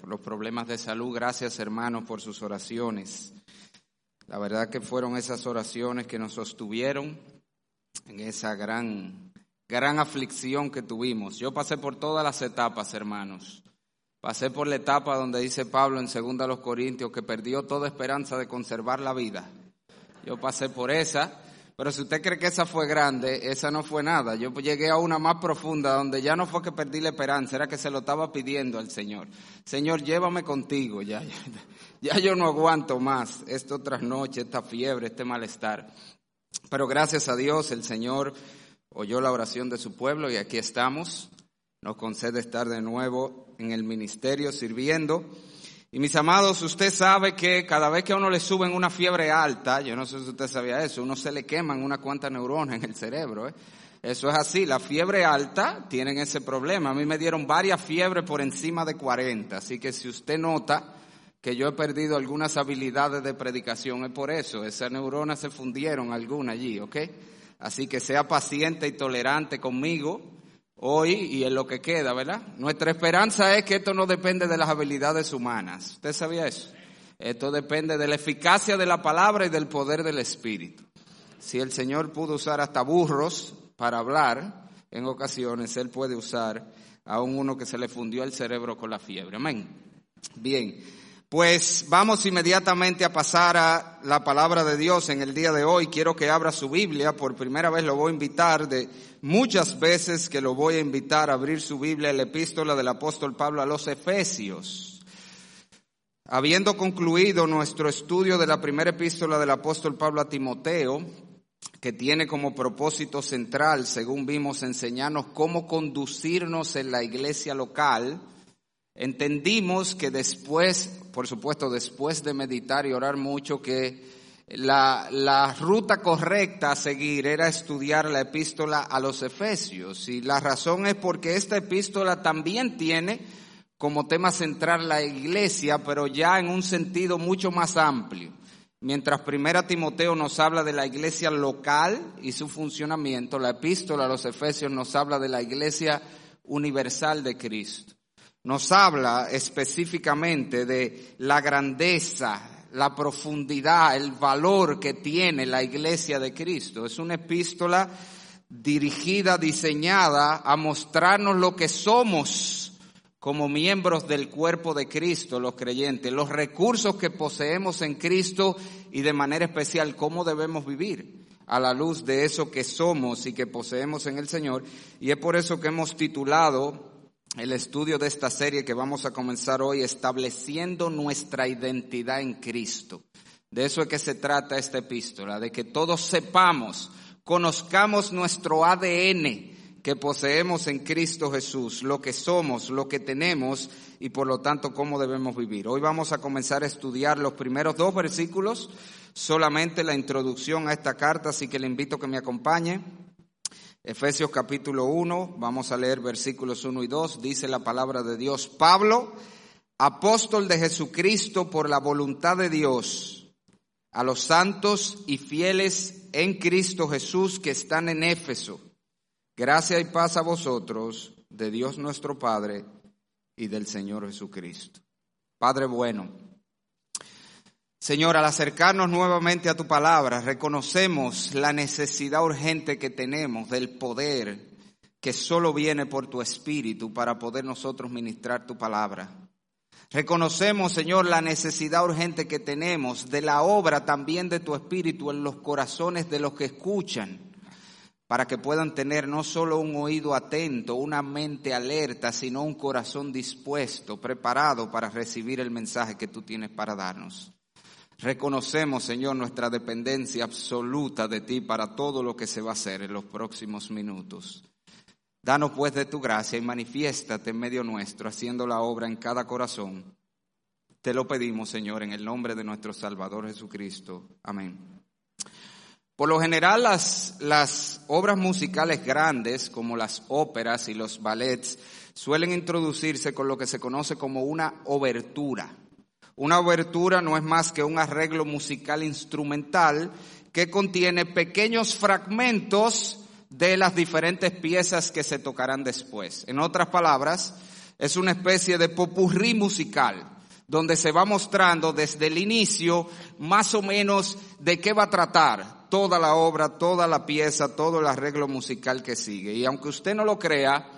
por los problemas de salud. Gracias, hermanos, por sus oraciones. La verdad que fueron esas oraciones que nos sostuvieron en esa gran, gran aflicción que tuvimos. Yo pasé por todas las etapas, hermanos. Pasé por la etapa donde dice Pablo en 2 los Corintios que perdió toda esperanza de conservar la vida. Yo pasé por esa. Pero si usted cree que esa fue grande, esa no fue nada. Yo llegué a una más profunda donde ya no fue que perdí la esperanza, era que se lo estaba pidiendo al Señor. Señor, llévame contigo, ya, ya, ya yo no aguanto más esta noche, esta fiebre, este malestar. Pero gracias a Dios el Señor oyó la oración de su pueblo y aquí estamos. Nos concede estar de nuevo en el ministerio sirviendo. Y mis amados, usted sabe que cada vez que a uno le suben una fiebre alta, yo no sé si usted sabía eso, uno se le queman una cuanta neuronas en el cerebro. ¿eh? Eso es así, la fiebre alta tienen ese problema. A mí me dieron varias fiebres por encima de 40, así que si usted nota que yo he perdido algunas habilidades de predicación, es por eso, esas neuronas se fundieron algunas allí, ¿ok? Así que sea paciente y tolerante conmigo hoy y en lo que queda, ¿verdad? Nuestra esperanza es que esto no depende de las habilidades humanas. ¿Usted sabía eso? Esto depende de la eficacia de la palabra y del poder del Espíritu. Si el Señor pudo usar hasta burros para hablar, en ocasiones Él puede usar a un uno que se le fundió el cerebro con la fiebre. Amén. Bien. Pues vamos inmediatamente a pasar a la palabra de Dios en el día de hoy. Quiero que abra su Biblia. Por primera vez lo voy a invitar de muchas veces que lo voy a invitar a abrir su Biblia la epístola del apóstol Pablo a los Efesios. Habiendo concluido nuestro estudio de la primera epístola del apóstol Pablo a Timoteo, que tiene como propósito central, según vimos, enseñarnos cómo conducirnos en la iglesia local, entendimos que después, por supuesto, después de meditar y orar mucho, que la, la, ruta correcta a seguir era estudiar la epístola a los Efesios. Y la razón es porque esta epístola también tiene como tema central la iglesia, pero ya en un sentido mucho más amplio. Mientras Primera Timoteo nos habla de la iglesia local y su funcionamiento, la epístola a los Efesios nos habla de la iglesia universal de Cristo nos habla específicamente de la grandeza, la profundidad, el valor que tiene la iglesia de Cristo. Es una epístola dirigida, diseñada a mostrarnos lo que somos como miembros del cuerpo de Cristo, los creyentes, los recursos que poseemos en Cristo y de manera especial cómo debemos vivir a la luz de eso que somos y que poseemos en el Señor. Y es por eso que hemos titulado el estudio de esta serie que vamos a comenzar hoy, estableciendo nuestra identidad en Cristo. De eso es que se trata esta epístola, de que todos sepamos, conozcamos nuestro ADN que poseemos en Cristo Jesús, lo que somos, lo que tenemos y por lo tanto cómo debemos vivir. Hoy vamos a comenzar a estudiar los primeros dos versículos, solamente la introducción a esta carta, así que le invito a que me acompañe. Efesios capítulo 1, vamos a leer versículos 1 y 2, dice la palabra de Dios, Pablo, apóstol de Jesucristo por la voluntad de Dios, a los santos y fieles en Cristo Jesús que están en Éfeso, gracia y paz a vosotros, de Dios nuestro Padre y del Señor Jesucristo. Padre bueno, Señor, al acercarnos nuevamente a tu palabra, reconocemos la necesidad urgente que tenemos del poder que solo viene por tu Espíritu para poder nosotros ministrar tu palabra. Reconocemos, Señor, la necesidad urgente que tenemos de la obra también de tu Espíritu en los corazones de los que escuchan, para que puedan tener no solo un oído atento, una mente alerta, sino un corazón dispuesto, preparado para recibir el mensaje que tú tienes para darnos. Reconocemos, Señor, nuestra dependencia absoluta de ti para todo lo que se va a hacer en los próximos minutos. Danos pues de tu gracia y manifiéstate en medio nuestro, haciendo la obra en cada corazón. Te lo pedimos, Señor, en el nombre de nuestro Salvador Jesucristo. Amén. Por lo general, las, las obras musicales grandes, como las óperas y los ballets, suelen introducirse con lo que se conoce como una obertura. Una obertura no es más que un arreglo musical instrumental que contiene pequeños fragmentos de las diferentes piezas que se tocarán después. En otras palabras, Es una especie de popurrí musical donde se va mostrando desde el inicio más o menos de qué va a tratar toda la obra, toda la pieza, todo el arreglo musical que sigue. Y aunque usted no lo crea,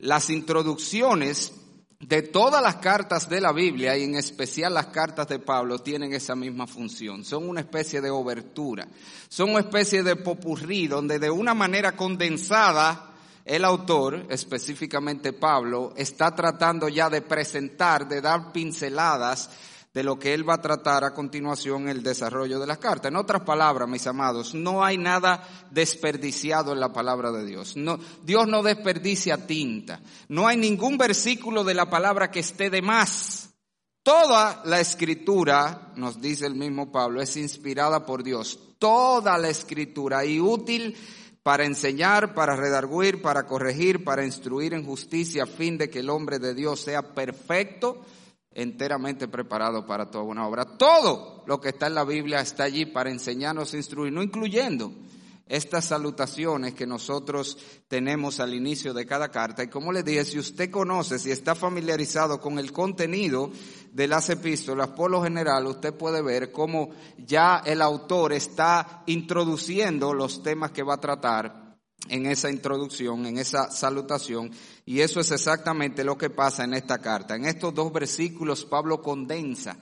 las introducciones de todas las cartas de la Biblia y en especial las cartas de Pablo tienen esa misma función. Son una especie de obertura, son una especie de popurrí donde de una manera condensada el autor, específicamente Pablo, está tratando ya de presentar, de dar pinceladas de lo que él va a tratar a continuación el desarrollo de las cartas. En otras palabras, mis amados, no hay nada desperdiciado en la palabra de Dios. No, Dios no desperdicia tinta. No hay ningún versículo de la palabra que esté de más. Toda la escritura, nos dice el mismo Pablo, es inspirada por Dios. Toda la escritura y útil para enseñar, para redarguir, para corregir, para instruir en justicia, a fin de que el hombre de Dios sea perfecto, enteramente preparado para toda una obra. Todo lo que está en la Biblia está allí para enseñarnos, instruir, no incluyendo estas salutaciones que nosotros tenemos al inicio de cada carta. Y como le dije, si usted conoce, si está familiarizado con el contenido de las epístolas, por lo general usted puede ver cómo ya el autor está introduciendo los temas que va a tratar en esa introducción, en esa salutación, y eso es exactamente lo que pasa en esta carta. En estos dos versículos Pablo condensa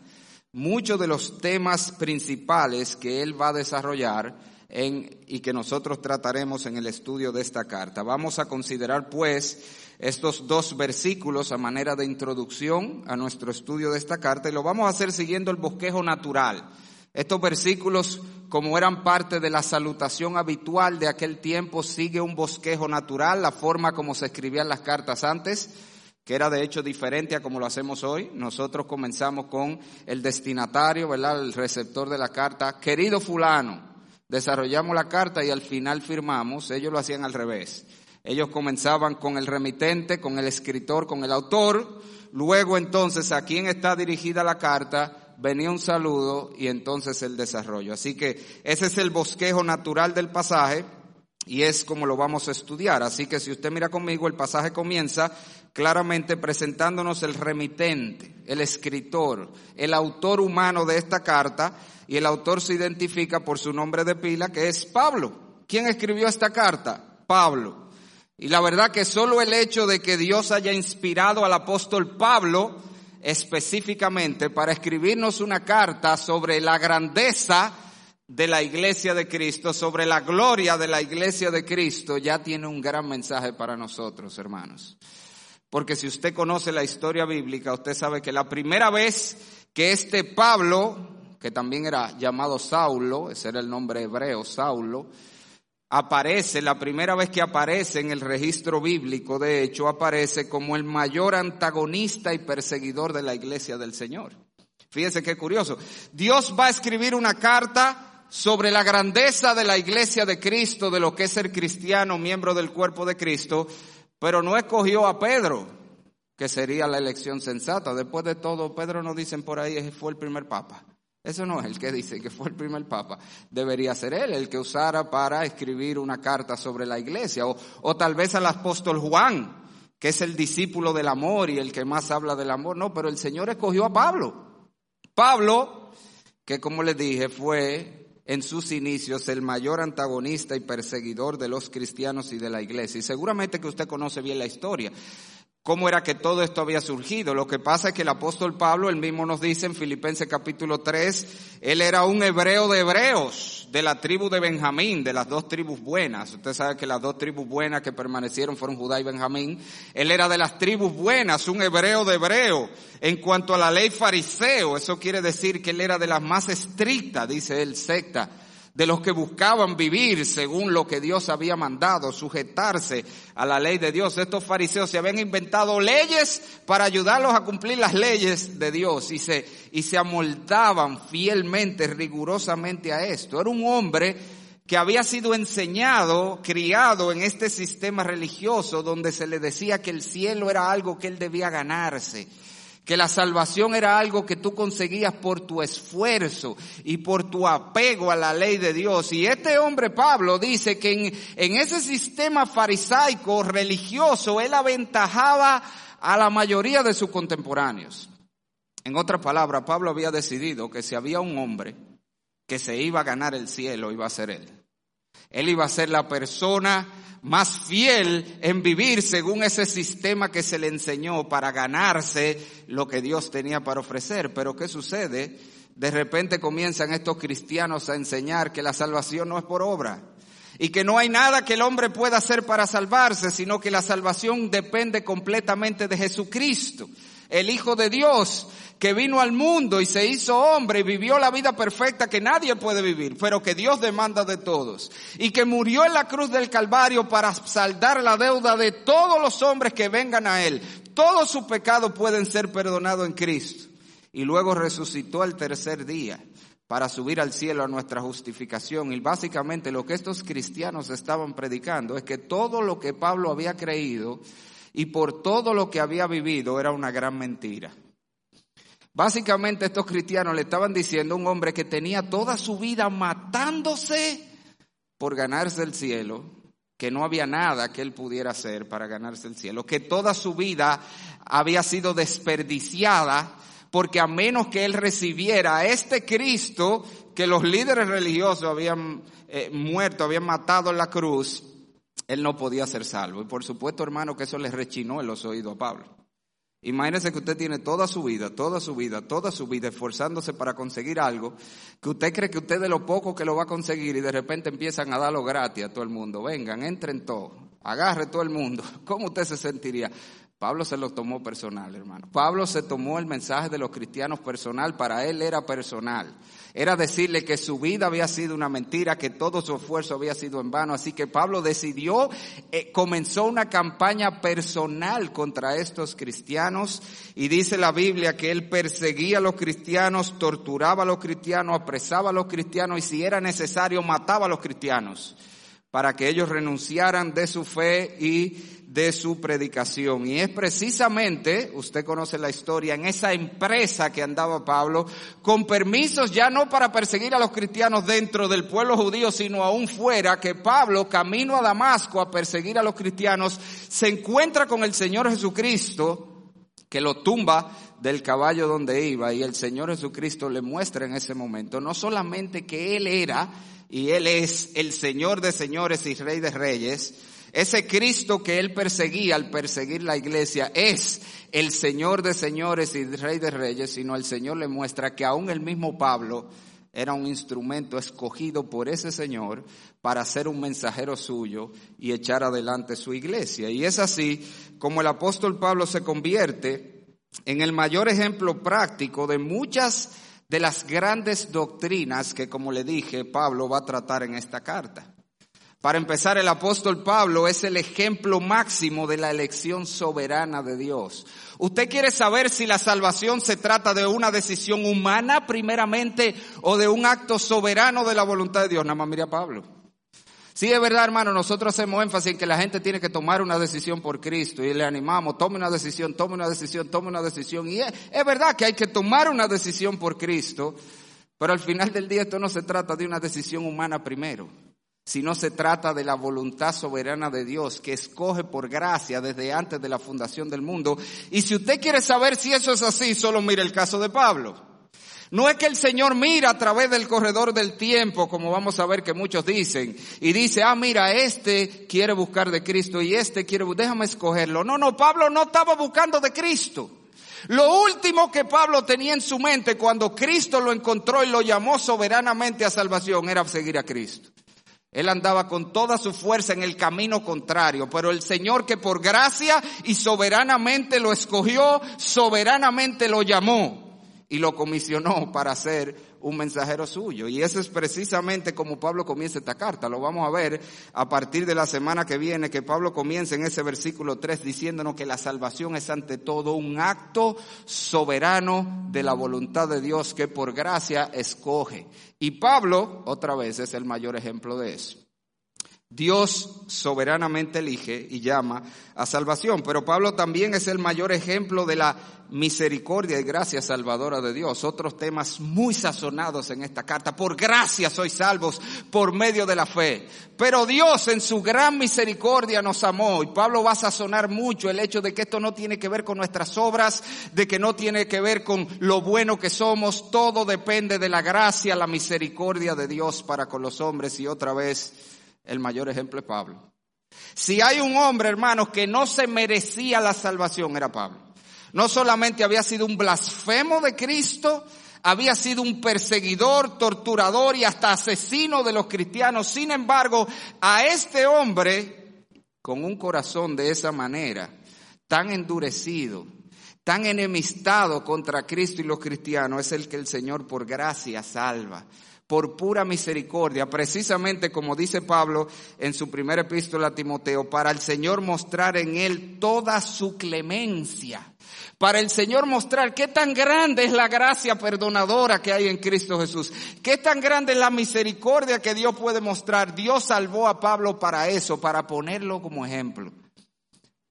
muchos de los temas principales que él va a desarrollar y que nosotros trataremos en el estudio de esta carta. Vamos a considerar pues estos dos versículos a manera de introducción a nuestro estudio de esta carta y lo vamos a hacer siguiendo el bosquejo natural. Estos versículos, como eran parte de la salutación habitual de aquel tiempo, sigue un bosquejo natural, la forma como se escribían las cartas antes, que era de hecho diferente a como lo hacemos hoy. Nosotros comenzamos con el destinatario, ¿verdad? El receptor de la carta, querido fulano, desarrollamos la carta y al final firmamos, ellos lo hacían al revés. Ellos comenzaban con el remitente, con el escritor, con el autor, luego entonces a quién está dirigida la carta, venía un saludo y entonces el desarrollo. Así que ese es el bosquejo natural del pasaje y es como lo vamos a estudiar. Así que si usted mira conmigo, el pasaje comienza claramente presentándonos el remitente, el escritor, el autor humano de esta carta y el autor se identifica por su nombre de pila que es Pablo. ¿Quién escribió esta carta? Pablo. Y la verdad que solo el hecho de que Dios haya inspirado al apóstol Pablo específicamente para escribirnos una carta sobre la grandeza de la iglesia de Cristo, sobre la gloria de la iglesia de Cristo, ya tiene un gran mensaje para nosotros, hermanos. Porque si usted conoce la historia bíblica, usted sabe que la primera vez que este Pablo que también era llamado Saulo, ese era el nombre hebreo, Saulo, aparece, la primera vez que aparece en el registro bíblico, de hecho, aparece como el mayor antagonista y perseguidor de la iglesia del Señor. Fíjense qué curioso. Dios va a escribir una carta sobre la grandeza de la iglesia de Cristo, de lo que es ser cristiano, miembro del cuerpo de Cristo, pero no escogió a Pedro, que sería la elección sensata. Después de todo, Pedro nos dicen por ahí, fue el primer papa. Eso no es el que dice que fue el primer papa. Debería ser él el que usara para escribir una carta sobre la iglesia. O, tal vez al apóstol Juan, que es el discípulo del amor y el que más habla del amor. No, pero el Señor escogió a Pablo. Pablo, que como les dije, fue en sus inicios el mayor antagonista y perseguidor de los cristianos y de la iglesia. Y seguramente que usted conoce bien la historia cómo era que todo esto había surgido. Lo que pasa es que el apóstol Pablo, él mismo nos dice en Filipenses capítulo 3, él era un hebreo de hebreos, de la tribu de Benjamín, de las dos tribus buenas. Usted sabe que las dos tribus buenas que permanecieron fueron Judá y Benjamín. Él era de las tribus buenas, un hebreo de hebreo. En cuanto a la ley fariseo, eso quiere decir que él era de las más estrictas, dice él, secta de los que buscaban vivir según lo que Dios había mandado, sujetarse a la ley de Dios. Estos fariseos se habían inventado leyes para ayudarlos a cumplir las leyes de Dios y se, y se amoldaban fielmente, rigurosamente a esto. Era un hombre que había sido enseñado, criado en este sistema religioso donde se le decía que el cielo era algo que él debía ganarse que la salvación era algo que tú conseguías por tu esfuerzo y por tu apego a la ley de Dios. Y este hombre Pablo dice que en, ese sistema farisaico religioso él aventajaba a la mayoría de sus contemporáneos. En otras palabras, Pablo había decidido que si había un hombre que se iba a ganar el cielo, iba a ser él. Él iba a ser la persona más fiel en vivir según ese sistema que se le enseñó para ganarse lo que Dios tenía para ofrecer. Pero ¿qué sucede? De repente comienzan estos cristianos a enseñar que la salvación no es por obra y que no hay nada que el hombre pueda hacer para salvarse, sino que la salvación depende completamente de Jesucristo, el Hijo de Dios, que vino al mundo y se hizo hombre y vivió la vida perfecta que nadie puede vivir, pero que Dios demanda de todos. Y que murió en la cruz del Calvario para saldar la deuda de todos los hombres que vengan a Él. Todos sus pecados pueden ser perdonados en Cristo. Y luego resucitó al tercer día para subir al cielo a nuestra justificación. Y básicamente lo que estos cristianos estaban predicando es que todo lo que Pablo había creído y por todo lo que había vivido era una gran mentira. Básicamente estos cristianos le estaban diciendo a un hombre que tenía toda su vida matándose por ganarse el cielo, que no había nada que él pudiera hacer para ganarse el cielo, que toda su vida había sido desperdiciada porque a menos que él recibiera a este Cristo que los líderes religiosos habían eh, muerto, habían matado en la cruz, él no podía ser salvo. Y por supuesto, hermano, que eso le rechinó en los oídos a Pablo. Imagínese que usted tiene toda su vida, toda su vida, toda su vida esforzándose para conseguir algo, que usted cree que usted de lo poco que lo va a conseguir y de repente empiezan a darlo gratis a todo el mundo. Vengan, entren todos, agarre todo el mundo. ¿Cómo usted se sentiría? Pablo se lo tomó personal, hermano. Pablo se tomó el mensaje de los cristianos personal, para él era personal. Era decirle que su vida había sido una mentira, que todo su esfuerzo había sido en vano. Así que Pablo decidió, eh, comenzó una campaña personal contra estos cristianos y dice la Biblia que él perseguía a los cristianos, torturaba a los cristianos, apresaba a los cristianos y si era necesario mataba a los cristianos para que ellos renunciaran de su fe y de su predicación. Y es precisamente, usted conoce la historia, en esa empresa que andaba Pablo, con permisos ya no para perseguir a los cristianos dentro del pueblo judío, sino aún fuera, que Pablo, camino a Damasco a perseguir a los cristianos, se encuentra con el Señor Jesucristo, que lo tumba del caballo donde iba, y el Señor Jesucristo le muestra en ese momento no solamente que Él era, y Él es el Señor de señores y Rey de reyes, ese Cristo que él perseguía al perseguir la iglesia es el Señor de señores y Rey de reyes, sino el Señor le muestra que aún el mismo Pablo era un instrumento escogido por ese Señor para ser un mensajero suyo y echar adelante su iglesia. Y es así como el apóstol Pablo se convierte en el mayor ejemplo práctico de muchas de las grandes doctrinas que, como le dije, Pablo va a tratar en esta carta. Para empezar, el apóstol Pablo es el ejemplo máximo de la elección soberana de Dios. ¿Usted quiere saber si la salvación se trata de una decisión humana primeramente o de un acto soberano de la voluntad de Dios? Nada más mire a Pablo. Sí, es verdad, hermano, nosotros hacemos énfasis en que la gente tiene que tomar una decisión por Cristo y le animamos, tome una decisión, tome una decisión, tome una decisión. Y es, es verdad que hay que tomar una decisión por Cristo, pero al final del día esto no se trata de una decisión humana primero sino se trata de la voluntad soberana de Dios que escoge por gracia desde antes de la fundación del mundo. Y si usted quiere saber si eso es así, solo mire el caso de Pablo. No es que el Señor mira a través del corredor del tiempo, como vamos a ver que muchos dicen, y dice, ah, mira, este quiere buscar de Cristo y este quiere, déjame escogerlo. No, no, Pablo no estaba buscando de Cristo. Lo último que Pablo tenía en su mente cuando Cristo lo encontró y lo llamó soberanamente a salvación era seguir a Cristo. Él andaba con toda su fuerza en el camino contrario, pero el Señor que por gracia y soberanamente lo escogió, soberanamente lo llamó y lo comisionó para ser un mensajero suyo. Y eso es precisamente como Pablo comienza esta carta. Lo vamos a ver a partir de la semana que viene, que Pablo comienza en ese versículo 3 diciéndonos que la salvación es ante todo un acto soberano de la voluntad de Dios que por gracia escoge. Y Pablo, otra vez, es el mayor ejemplo de eso. Dios soberanamente elige y llama a salvación, pero Pablo también es el mayor ejemplo de la misericordia y gracia salvadora de Dios. Otros temas muy sazonados en esta carta. Por gracia sois salvos por medio de la fe. Pero Dios en su gran misericordia nos amó. Y Pablo va a sazonar mucho el hecho de que esto no tiene que ver con nuestras obras, de que no tiene que ver con lo bueno que somos. Todo depende de la gracia, la misericordia de Dios para con los hombres. Y otra vez, el mayor ejemplo es Pablo. Si hay un hombre, hermanos, que no se merecía la salvación, era Pablo. No solamente había sido un blasfemo de Cristo, había sido un perseguidor, torturador y hasta asesino de los cristianos. Sin embargo, a este hombre, con un corazón de esa manera, tan endurecido, tan enemistado contra Cristo y los cristianos, es el que el Señor por gracia salva por pura misericordia, precisamente como dice Pablo en su primera epístola a Timoteo, para el Señor mostrar en él toda su clemencia, para el Señor mostrar qué tan grande es la gracia perdonadora que hay en Cristo Jesús, qué tan grande es la misericordia que Dios puede mostrar. Dios salvó a Pablo para eso, para ponerlo como ejemplo,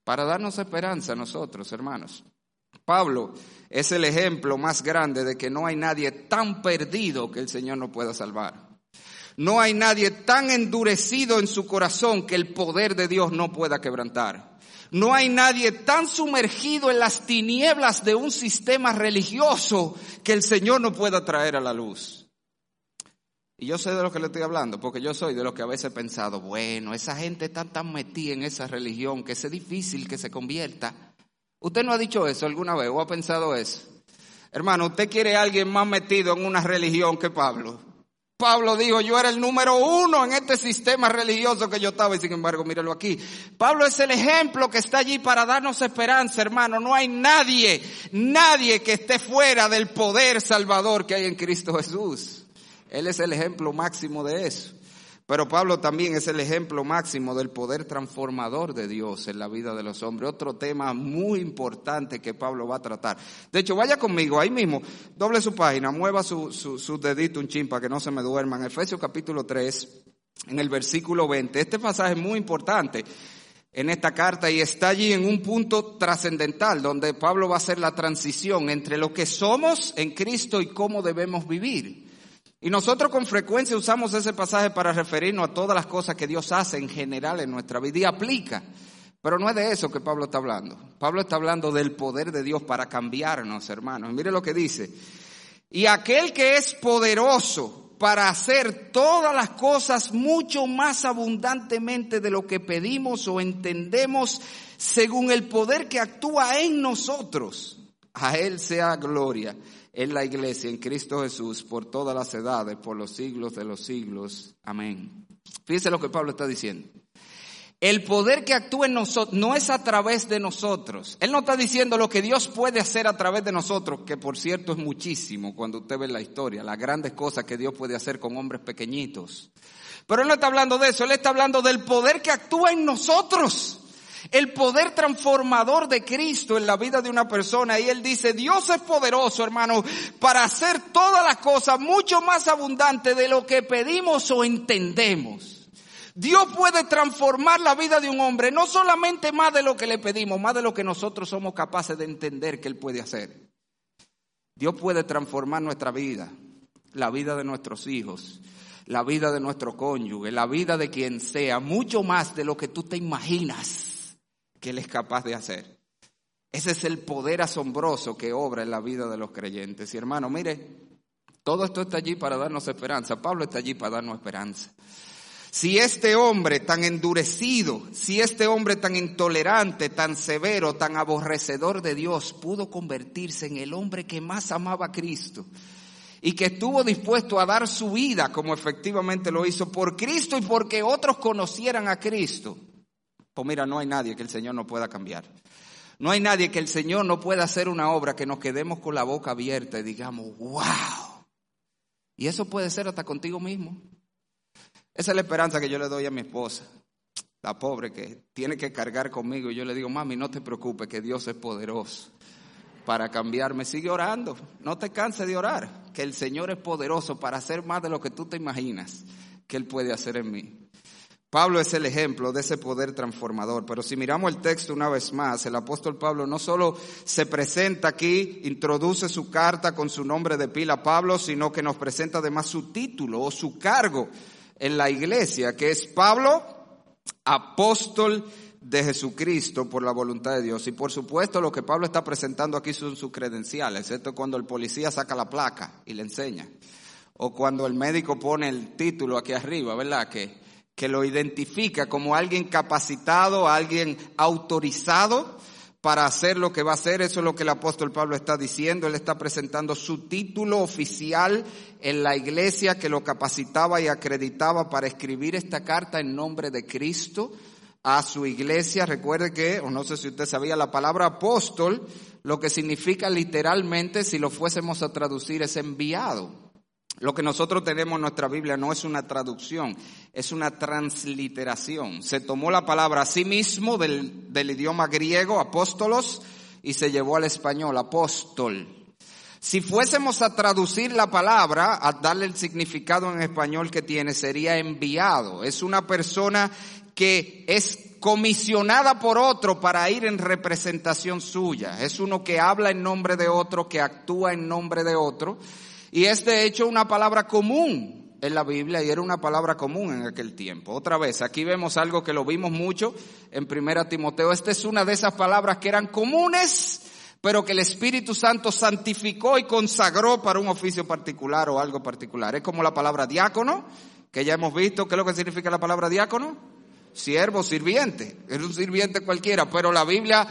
para darnos esperanza a nosotros, hermanos. Pablo es el ejemplo más grande de que no hay nadie tan perdido que el Señor no pueda salvar. No hay nadie tan endurecido en su corazón que el poder de Dios no pueda quebrantar. No hay nadie tan sumergido en las tinieblas de un sistema religioso que el Señor no pueda traer a la luz. Y yo sé de lo que le estoy hablando, porque yo soy de los que a veces he pensado, bueno, esa gente está tan metida en esa religión que es difícil que se convierta. ¿Usted no ha dicho eso alguna vez o ha pensado eso? Hermano, usted quiere a alguien más metido en una religión que Pablo. Pablo dijo, yo era el número uno en este sistema religioso que yo estaba y sin embargo, míralo aquí. Pablo es el ejemplo que está allí para darnos esperanza, hermano. No hay nadie, nadie que esté fuera del poder salvador que hay en Cristo Jesús. Él es el ejemplo máximo de eso. Pero Pablo también es el ejemplo máximo del poder transformador de Dios en la vida de los hombres. Otro tema muy importante que Pablo va a tratar. De hecho, vaya conmigo ahí mismo, doble su página, mueva su, su, dedito un chin para que no se me duerman. Efesios capítulo 3, en el versículo 20. Este pasaje es muy importante en esta carta y está allí en un punto trascendental donde Pablo va a hacer la transición entre lo que somos en Cristo y cómo debemos vivir. Y nosotros con frecuencia usamos ese pasaje para referirnos a todas las cosas que Dios hace en general en nuestra vida y aplica. Pero no es de eso que Pablo está hablando. Pablo está hablando del poder de Dios para cambiarnos, hermanos. Mire lo que dice. Y aquel que es poderoso para hacer todas las cosas mucho más abundantemente de lo que pedimos o entendemos según el poder que actúa en nosotros. A Él sea gloria en la iglesia, en Cristo Jesús, por todas las edades, por los siglos de los siglos. Amén. Fíjese lo que Pablo está diciendo. El poder que actúa en nosotros no es a través de nosotros. Él no está diciendo lo que Dios puede hacer a través de nosotros, que por cierto es muchísimo cuando usted ve la historia, las grandes cosas que Dios puede hacer con hombres pequeñitos. Pero Él no está hablando de eso, Él está hablando del poder que actúa en nosotros. El poder transformador de Cristo en la vida de una persona. Y él dice, Dios es poderoso, hermano, para hacer todas las cosas mucho más abundante de lo que pedimos o entendemos. Dios puede transformar la vida de un hombre, no solamente más de lo que le pedimos, más de lo que nosotros somos capaces de entender que Él puede hacer. Dios puede transformar nuestra vida, la vida de nuestros hijos, la vida de nuestro cónyuge, la vida de quien sea, mucho más de lo que tú te imaginas que Él es capaz de hacer. Ese es el poder asombroso que obra en la vida de los creyentes. Y hermano, mire, todo esto está allí para darnos esperanza. Pablo está allí para darnos esperanza. Si este hombre tan endurecido, si este hombre tan intolerante, tan severo, tan aborrecedor de Dios pudo convertirse en el hombre que más amaba a Cristo y que estuvo dispuesto a dar su vida como efectivamente lo hizo por Cristo y porque otros conocieran a Cristo, pues mira, no hay nadie que el Señor no pueda cambiar. No hay nadie que el Señor no pueda hacer una obra que nos quedemos con la boca abierta y digamos, wow. Y eso puede ser hasta contigo mismo. Esa es la esperanza que yo le doy a mi esposa, la pobre que tiene que cargar conmigo. Y yo le digo, mami, no te preocupes, que Dios es poderoso para cambiarme. Sigue orando, no te canses de orar, que el Señor es poderoso para hacer más de lo que tú te imaginas que Él puede hacer en mí. Pablo es el ejemplo de ese poder transformador, pero si miramos el texto una vez más, el apóstol Pablo no solo se presenta aquí, introduce su carta con su nombre de pila Pablo, sino que nos presenta además su título o su cargo en la iglesia, que es Pablo, apóstol de Jesucristo por la voluntad de Dios. Y por supuesto lo que Pablo está presentando aquí son sus credenciales. Esto es cuando el policía saca la placa y le enseña. O cuando el médico pone el título aquí arriba, ¿verdad? Que que lo identifica como alguien capacitado, alguien autorizado para hacer lo que va a hacer. Eso es lo que el apóstol Pablo está diciendo. Él está presentando su título oficial en la iglesia que lo capacitaba y acreditaba para escribir esta carta en nombre de Cristo a su iglesia. Recuerde que, o no sé si usted sabía, la palabra apóstol, lo que significa literalmente, si lo fuésemos a traducir, es enviado. Lo que nosotros tenemos en nuestra Biblia no es una traducción, es una transliteración. Se tomó la palabra a sí mismo del, del idioma griego, apóstolos, y se llevó al español, apóstol. Si fuésemos a traducir la palabra, a darle el significado en español que tiene, sería enviado. Es una persona que es comisionada por otro para ir en representación suya. Es uno que habla en nombre de otro, que actúa en nombre de otro. Y es de hecho una palabra común en la Biblia y era una palabra común en aquel tiempo. Otra vez, aquí vemos algo que lo vimos mucho en Primera Timoteo. Esta es una de esas palabras que eran comunes, pero que el Espíritu Santo santificó y consagró para un oficio particular o algo particular. Es como la palabra diácono, que ya hemos visto. ¿Qué es lo que significa la palabra diácono? Siervo, sirviente. Es un sirviente cualquiera, pero la Biblia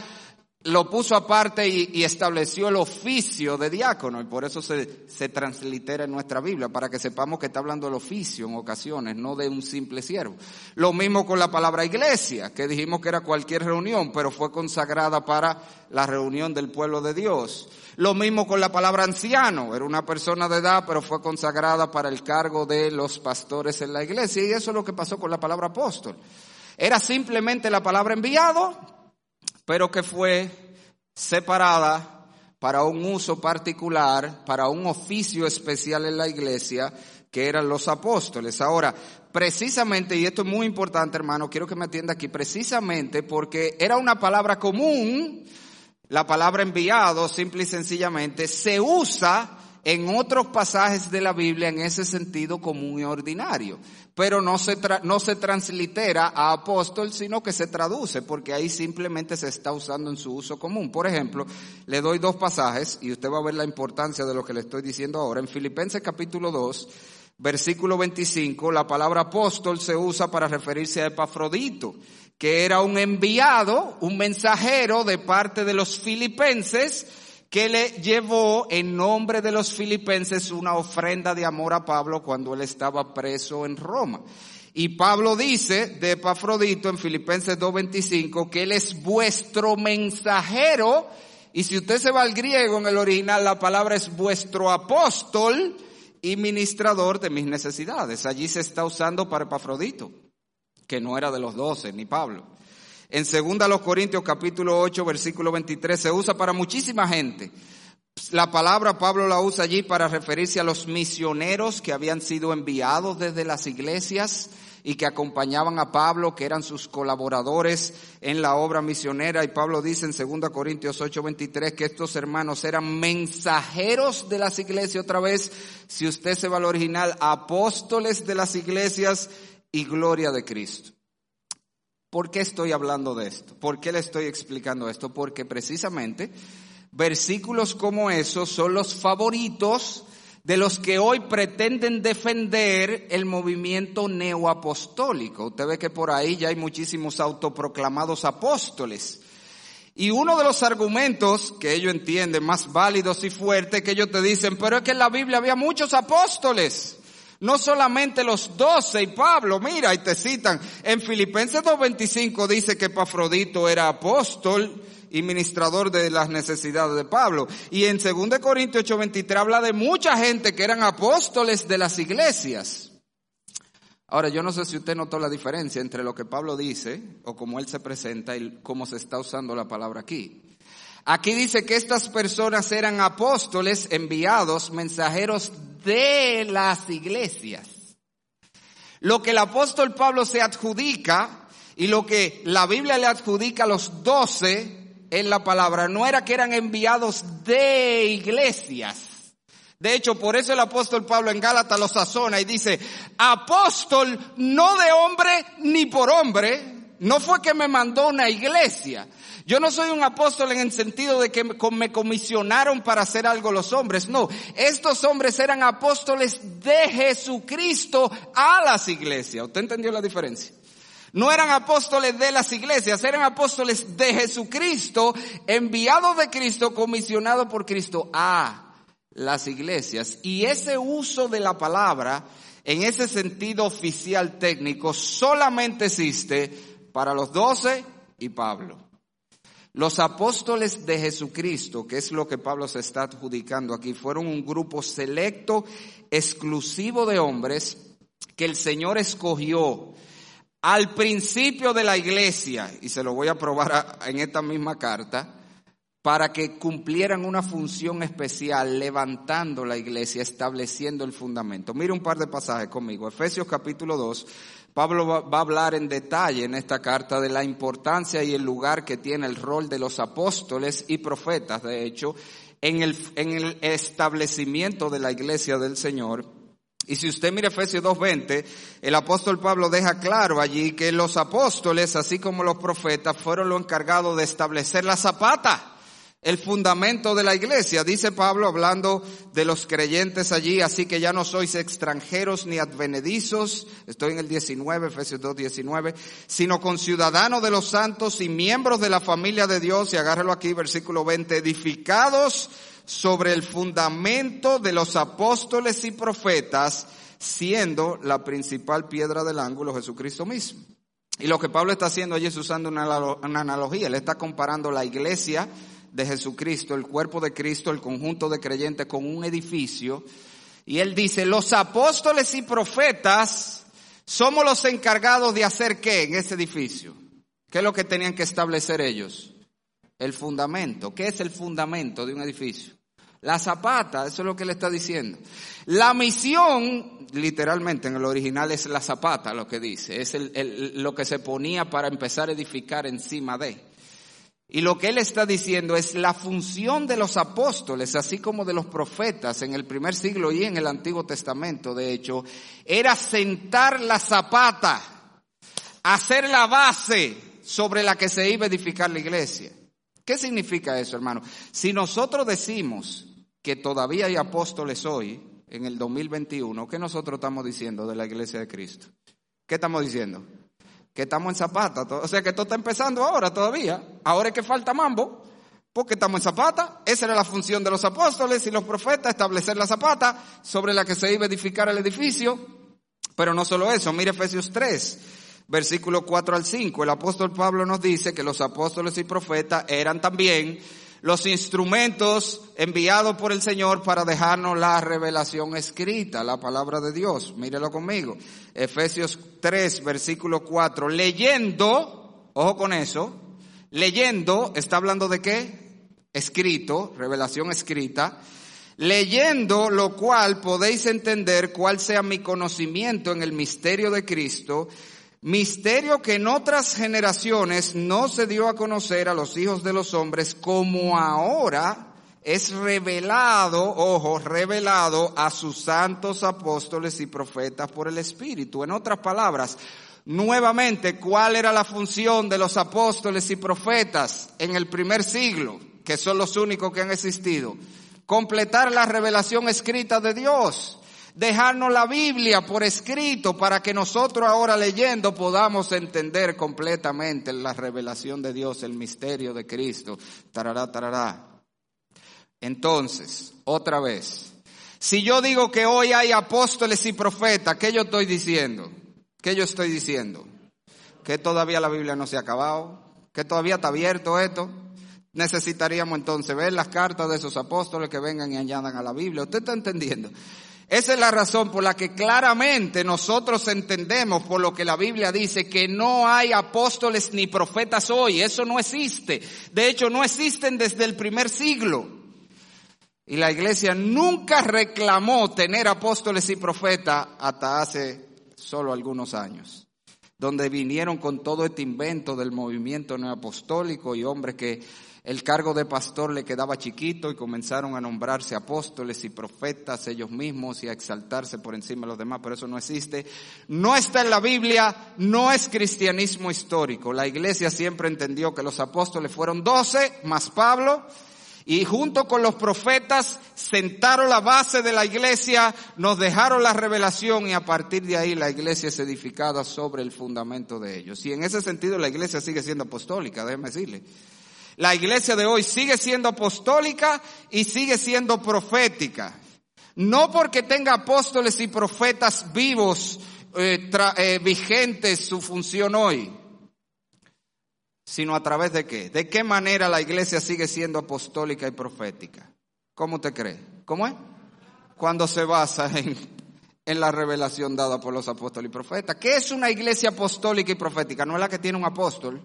lo puso aparte y, estableció el oficio de diácono y por eso se, se, translitera en nuestra Biblia, para que sepamos que está hablando del oficio en ocasiones, no de un simple siervo. Lo mismo con la palabra iglesia, que dijimos que era cualquier reunión, pero fue consagrada para la reunión del pueblo de Dios. Lo mismo con la palabra anciano, era una persona de edad, pero fue consagrada para el cargo de los pastores en la iglesia y eso es lo que pasó con la palabra apóstol. Era simplemente la palabra enviado, pero que fue separada para un uso particular, para un oficio especial en la iglesia, que eran los apóstoles. Ahora, precisamente, y esto es muy importante, hermano, quiero que me atienda aquí, precisamente porque era una palabra común, la palabra enviado, simple y sencillamente, se usa en otros pasajes de la Biblia en ese sentido común y ordinario. Pero no se, no se translitera a apóstol, sino que se traduce, porque ahí simplemente se está usando en su uso común. Por ejemplo, le doy dos pasajes y usted va a ver la importancia de lo que le estoy diciendo ahora. En Filipenses capítulo 2, versículo 25, la palabra apóstol se usa para referirse a Epafrodito, que era un enviado, un mensajero de parte de los filipenses, que le llevó en nombre de los filipenses una ofrenda de amor a Pablo cuando él estaba preso en Roma. Y Pablo dice de Epafrodito en Filipenses 2.25 que él es vuestro mensajero. Y si usted se va al griego en el original, la palabra es vuestro apóstol y ministrador de mis necesidades. Allí se está usando para Epafrodito, que no era de los doce, ni Pablo. En 2 Corintios capítulo 8 versículo 23 se usa para muchísima gente. La palabra Pablo la usa allí para referirse a los misioneros que habían sido enviados desde las iglesias y que acompañaban a Pablo, que eran sus colaboradores en la obra misionera. Y Pablo dice en 2 Corintios 8:23 que estos hermanos eran mensajeros de las iglesias. Otra vez, si usted se va al original, apóstoles de las iglesias y gloria de Cristo. ¿Por qué estoy hablando de esto? ¿Por qué le estoy explicando esto? Porque precisamente versículos como esos son los favoritos de los que hoy pretenden defender el movimiento neoapostólico. Usted ve que por ahí ya hay muchísimos autoproclamados apóstoles. Y uno de los argumentos que ellos entienden más válidos y fuertes que ellos te dicen, pero es que en la Biblia había muchos apóstoles. No solamente los doce y Pablo, mira, y te citan, en Filipenses 2.25 dice que Pafrodito era apóstol y ministrador de las necesidades de Pablo. Y en 2 Corintios 8.23 habla de mucha gente que eran apóstoles de las iglesias. Ahora, yo no sé si usted notó la diferencia entre lo que Pablo dice o cómo él se presenta y cómo se está usando la palabra aquí. Aquí dice que estas personas eran apóstoles enviados, mensajeros de las iglesias. Lo que el apóstol Pablo se adjudica y lo que la Biblia le adjudica a los doce en la palabra no era que eran enviados de iglesias. De hecho, por eso el apóstol Pablo en Gálatas lo sazona y dice, apóstol no de hombre ni por hombre, no fue que me mandó una iglesia, yo no soy un apóstol en el sentido de que me comisionaron para hacer algo los hombres. No, estos hombres eran apóstoles de Jesucristo a las iglesias. ¿Usted entendió la diferencia? No eran apóstoles de las iglesias, eran apóstoles de Jesucristo, enviados de Cristo, comisionados por Cristo a las iglesias. Y ese uso de la palabra, en ese sentido oficial técnico, solamente existe para los doce y Pablo. Los apóstoles de Jesucristo, que es lo que Pablo se está adjudicando aquí, fueron un grupo selecto, exclusivo de hombres que el Señor escogió al principio de la iglesia, y se lo voy a probar en esta misma carta, para que cumplieran una función especial, levantando la iglesia, estableciendo el fundamento. Mire un par de pasajes conmigo. Efesios capítulo 2, Pablo va a hablar en detalle en esta carta de la importancia y el lugar que tiene el rol de los apóstoles y profetas, de hecho, en el, en el establecimiento de la iglesia del Señor. Y si usted mira Efesios 2.20, el apóstol Pablo deja claro allí que los apóstoles, así como los profetas, fueron los encargados de establecer la zapata el fundamento de la iglesia. Dice Pablo hablando de los creyentes allí, así que ya no sois extranjeros ni advenedizos, estoy en el 19, Efesios 2, 19, sino conciudadanos de los santos y miembros de la familia de Dios, y agárralo aquí, versículo 20, edificados sobre el fundamento de los apóstoles y profetas, siendo la principal piedra del ángulo Jesucristo mismo. Y lo que Pablo está haciendo allí es usando una analogía, le está comparando la iglesia, de Jesucristo, el cuerpo de Cristo, el conjunto de creyentes con un edificio. Y él dice, los apóstoles y profetas somos los encargados de hacer qué en ese edificio. ¿Qué es lo que tenían que establecer ellos? El fundamento. ¿Qué es el fundamento de un edificio? La zapata, eso es lo que le está diciendo. La misión, literalmente en el original es la zapata lo que dice, es lo que se ponía para empezar a edificar encima de. Y lo que él está diciendo es la función de los apóstoles, así como de los profetas en el primer siglo y en el Antiguo Testamento, de hecho, era sentar la zapata, hacer la base sobre la que se iba a edificar la iglesia. ¿Qué significa eso, hermano? Si nosotros decimos que todavía hay apóstoles hoy, en el 2021, ¿qué nosotros estamos diciendo de la iglesia de Cristo? ¿Qué estamos diciendo? Que estamos en zapata. O sea que todo está empezando ahora todavía. Ahora es que falta mambo, porque estamos en zapata. Esa era la función de los apóstoles y los profetas, establecer la zapata sobre la que se iba a edificar el edificio. Pero no solo eso, mire Efesios 3, versículo 4 al 5. El apóstol Pablo nos dice que los apóstoles y profetas eran también los instrumentos enviados por el Señor para dejarnos la revelación escrita, la palabra de Dios. Mírelo conmigo. Efesios 3, versículo 4. Leyendo, ojo con eso, leyendo, está hablando de qué? Escrito, revelación escrita. Leyendo lo cual podéis entender cuál sea mi conocimiento en el misterio de Cristo Misterio que en otras generaciones no se dio a conocer a los hijos de los hombres como ahora es revelado, ojo, revelado a sus santos apóstoles y profetas por el Espíritu. En otras palabras, nuevamente, ¿cuál era la función de los apóstoles y profetas en el primer siglo, que son los únicos que han existido? Completar la revelación escrita de Dios dejarnos la Biblia por escrito para que nosotros ahora leyendo podamos entender completamente la revelación de Dios, el misterio de Cristo. Tarará, tarará. Entonces, otra vez, si yo digo que hoy hay apóstoles y profetas, ¿qué yo estoy diciendo? ¿Qué yo estoy diciendo? Que todavía la Biblia no se ha acabado, que todavía está abierto esto. Necesitaríamos entonces ver las cartas de esos apóstoles que vengan y añadan a la Biblia. ¿Usted está entendiendo? Esa es la razón por la que claramente nosotros entendemos por lo que la Biblia dice que no hay apóstoles ni profetas hoy. Eso no existe. De hecho, no existen desde el primer siglo. Y la iglesia nunca reclamó tener apóstoles y profetas hasta hace solo algunos años, donde vinieron con todo este invento del movimiento neoapostólico y hombres que el cargo de pastor le quedaba chiquito y comenzaron a nombrarse apóstoles y profetas ellos mismos y a exaltarse por encima de los demás, pero eso no existe. No está en la Biblia, no es cristianismo histórico. La iglesia siempre entendió que los apóstoles fueron doce más Pablo y junto con los profetas sentaron la base de la iglesia, nos dejaron la revelación y a partir de ahí la iglesia es edificada sobre el fundamento de ellos. Y en ese sentido la iglesia sigue siendo apostólica, déjeme decirle. La iglesia de hoy sigue siendo apostólica y sigue siendo profética. No porque tenga apóstoles y profetas vivos, eh, eh, vigentes su función hoy, sino a través de qué. ¿De qué manera la iglesia sigue siendo apostólica y profética? ¿Cómo te cree? ¿Cómo es? Cuando se basa en, en la revelación dada por los apóstoles y profetas. ¿Qué es una iglesia apostólica y profética? No es la que tiene un apóstol,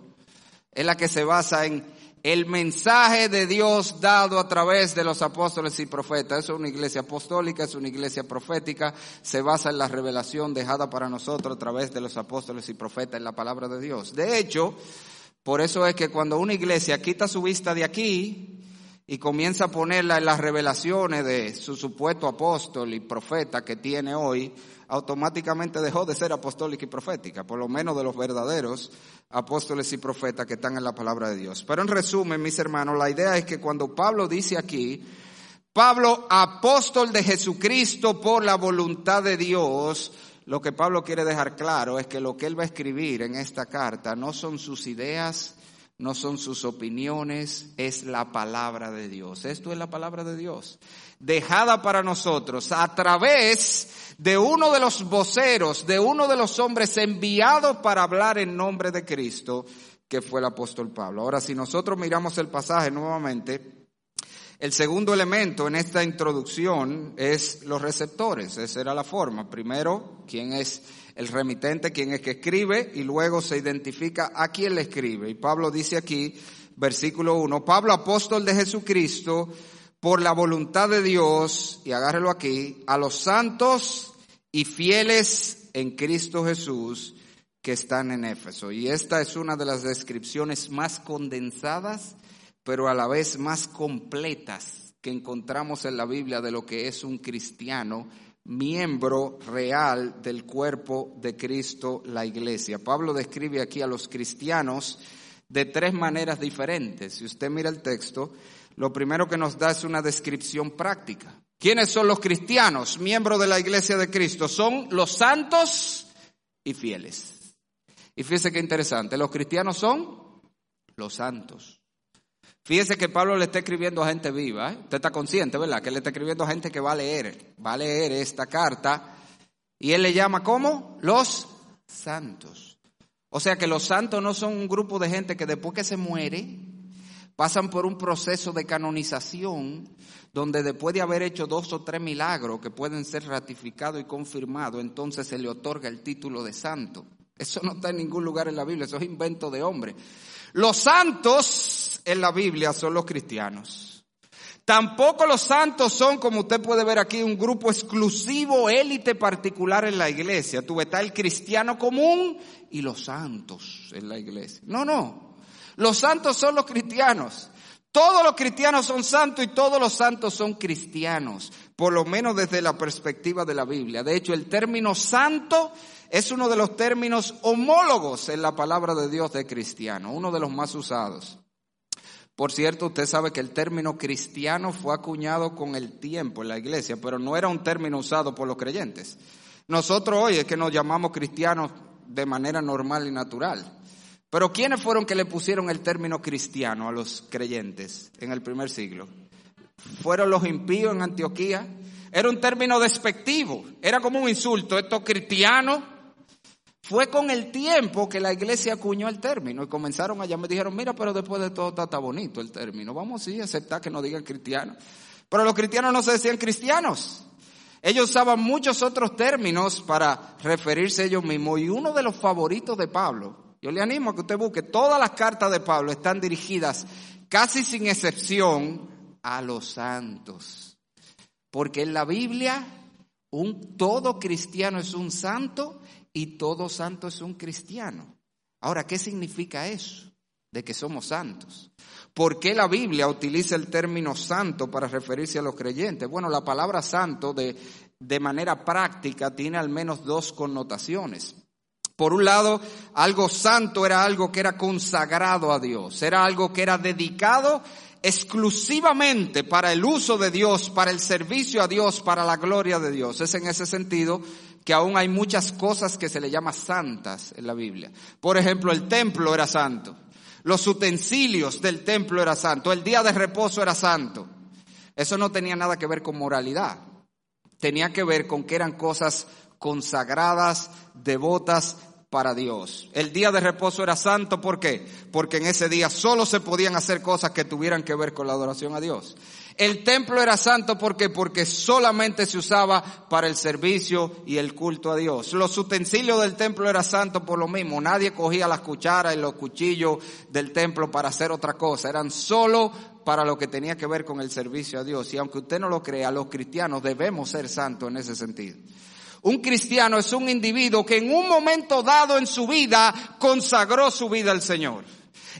es la que se basa en el mensaje de Dios dado a través de los apóstoles y profetas. Es una iglesia apostólica, es una iglesia profética, se basa en la revelación dejada para nosotros a través de los apóstoles y profetas en la palabra de Dios. De hecho, por eso es que cuando una iglesia quita su vista de aquí y comienza a ponerla en las revelaciones de su supuesto apóstol y profeta que tiene hoy, automáticamente dejó de ser apostólica y profética, por lo menos de los verdaderos apóstoles y profetas que están en la palabra de Dios. Pero en resumen, mis hermanos, la idea es que cuando Pablo dice aquí, Pablo, apóstol de Jesucristo por la voluntad de Dios, lo que Pablo quiere dejar claro es que lo que él va a escribir en esta carta no son sus ideas, no son sus opiniones, es la palabra de Dios. Esto es la palabra de Dios, dejada para nosotros a través de uno de los voceros, de uno de los hombres enviados para hablar en nombre de Cristo, que fue el apóstol Pablo. Ahora, si nosotros miramos el pasaje nuevamente, el segundo elemento en esta introducción es los receptores. Esa era la forma. Primero, quién es el remitente, quien es que escribe, y luego se identifica a quién le escribe. Y Pablo dice aquí, versículo 1, Pablo apóstol de Jesucristo, por la voluntad de Dios, y agárrelo aquí, a los santos y fieles en Cristo Jesús que están en Éfeso. Y esta es una de las descripciones más condensadas, pero a la vez más completas que encontramos en la Biblia de lo que es un cristiano miembro real del cuerpo de Cristo, la iglesia. Pablo describe aquí a los cristianos de tres maneras diferentes. Si usted mira el texto, lo primero que nos da es una descripción práctica. ¿Quiénes son los cristianos, miembros de la iglesia de Cristo? Son los santos y fieles. Y fíjese qué interesante, los cristianos son los santos. Fíjese que Pablo le está escribiendo a gente viva. ¿eh? Usted está consciente, ¿verdad? Que le está escribiendo a gente que va a leer, va a leer esta carta. Y él le llama ¿cómo? Los santos. O sea que los santos no son un grupo de gente que después que se muere, pasan por un proceso de canonización donde después de haber hecho dos o tres milagros que pueden ser ratificados y confirmados, entonces se le otorga el título de santo. Eso no está en ningún lugar en la Biblia, eso es invento de hombre. Los santos en la Biblia son los cristianos. Tampoco los santos son, como usted puede ver aquí, un grupo exclusivo, élite particular en la iglesia. Tú está el cristiano común y los santos en la iglesia. No, no. Los santos son los cristianos. Todos los cristianos son santos y todos los santos son cristianos, por lo menos desde la perspectiva de la Biblia. De hecho, el término santo es uno de los términos homólogos en la palabra de Dios de cristiano, uno de los más usados. Por cierto, usted sabe que el término cristiano fue acuñado con el tiempo en la iglesia, pero no era un término usado por los creyentes. Nosotros hoy es que nos llamamos cristianos de manera normal y natural. Pero ¿quiénes fueron que le pusieron el término cristiano a los creyentes en el primer siglo? Fueron los impíos en Antioquía. Era un término despectivo, era como un insulto. Estos cristianos fue con el tiempo que la iglesia acuñó el término y comenzaron a llamar, dijeron, mira, pero después de todo está, bonito el término, vamos sí aceptar que nos digan cristianos. Pero los cristianos no se decían cristianos. Ellos usaban muchos otros términos para referirse a ellos mismos y uno de los favoritos de Pablo, yo le animo a que usted busque, todas las cartas de Pablo están dirigidas casi sin excepción a los santos. Porque en la Biblia Un todo cristiano es un santo y todo santo es un cristiano. Ahora, ¿qué significa eso? De que somos santos. ¿Por qué la Biblia utiliza el término santo para referirse a los creyentes? Bueno, la palabra santo de, de manera práctica tiene al menos dos connotaciones. Por un lado, algo santo era algo que era consagrado a Dios, era algo que era dedicado exclusivamente para el uso de Dios, para el servicio a Dios, para la gloria de Dios. Es en ese sentido que aún hay muchas cosas que se le llama santas en la Biblia. Por ejemplo, el templo era santo. Los utensilios del templo era santo. El día de reposo era santo. Eso no tenía nada que ver con moralidad. Tenía que ver con que eran cosas consagradas, devotas, para Dios. El día de reposo era santo, ¿por qué? Porque en ese día solo se podían hacer cosas que tuvieran que ver con la adoración a Dios. El templo era santo, ¿por qué? Porque solamente se usaba para el servicio y el culto a Dios. Los utensilios del templo era santo por lo mismo. Nadie cogía las cucharas y los cuchillos del templo para hacer otra cosa. Eran solo para lo que tenía que ver con el servicio a Dios. Y aunque usted no lo crea, los cristianos debemos ser santos en ese sentido. Un cristiano es un individuo que en un momento dado en su vida consagró su vida al Señor.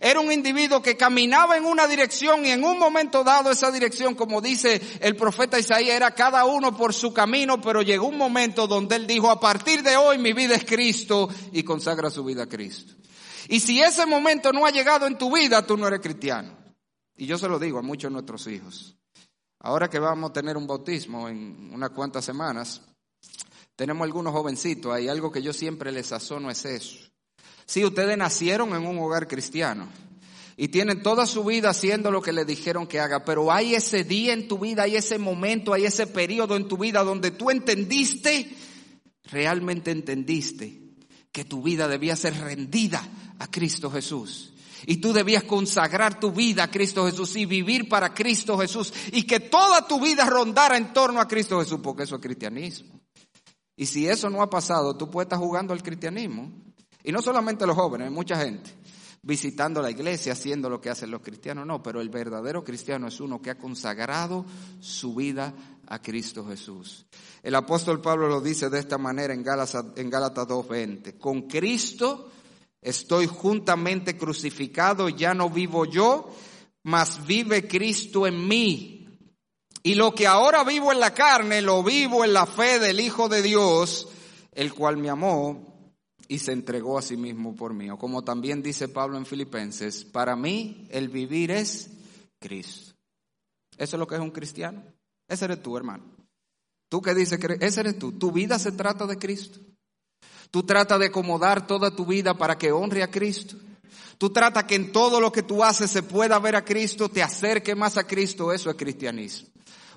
Era un individuo que caminaba en una dirección y en un momento dado esa dirección, como dice el profeta Isaías, era cada uno por su camino, pero llegó un momento donde él dijo, a partir de hoy mi vida es Cristo y consagra su vida a Cristo. Y si ese momento no ha llegado en tu vida, tú no eres cristiano. Y yo se lo digo a muchos de nuestros hijos. Ahora que vamos a tener un bautismo en unas cuantas semanas, tenemos algunos jovencitos ahí, algo que yo siempre les sazono es eso. Si ustedes nacieron en un hogar cristiano y tienen toda su vida haciendo lo que le dijeron que haga, pero hay ese día en tu vida, hay ese momento, hay ese periodo en tu vida donde tú entendiste, realmente entendiste que tu vida debía ser rendida a Cristo Jesús. Y tú debías consagrar tu vida a Cristo Jesús y vivir para Cristo Jesús. Y que toda tu vida rondara en torno a Cristo Jesús, porque eso es cristianismo. Y si eso no ha pasado, tú puedes estar jugando al cristianismo. Y no solamente los jóvenes, hay mucha gente visitando la iglesia, haciendo lo que hacen los cristianos, no, pero el verdadero cristiano es uno que ha consagrado su vida a Cristo Jesús. El apóstol Pablo lo dice de esta manera en Gálatas, en Gálatas 2.20, con Cristo estoy juntamente crucificado, ya no vivo yo, mas vive Cristo en mí. Y lo que ahora vivo en la carne, lo vivo en la fe del Hijo de Dios, el cual me amó y se entregó a sí mismo por mí. O como también dice Pablo en Filipenses, para mí el vivir es Cristo. Eso es lo que es un cristiano. Ese eres tú, hermano. Tú que dices que ese eres tú. Tu vida se trata de Cristo. Tú tratas de acomodar toda tu vida para que honre a Cristo. Tú tratas que en todo lo que tú haces se pueda ver a Cristo, te acerque más a Cristo. Eso es cristianismo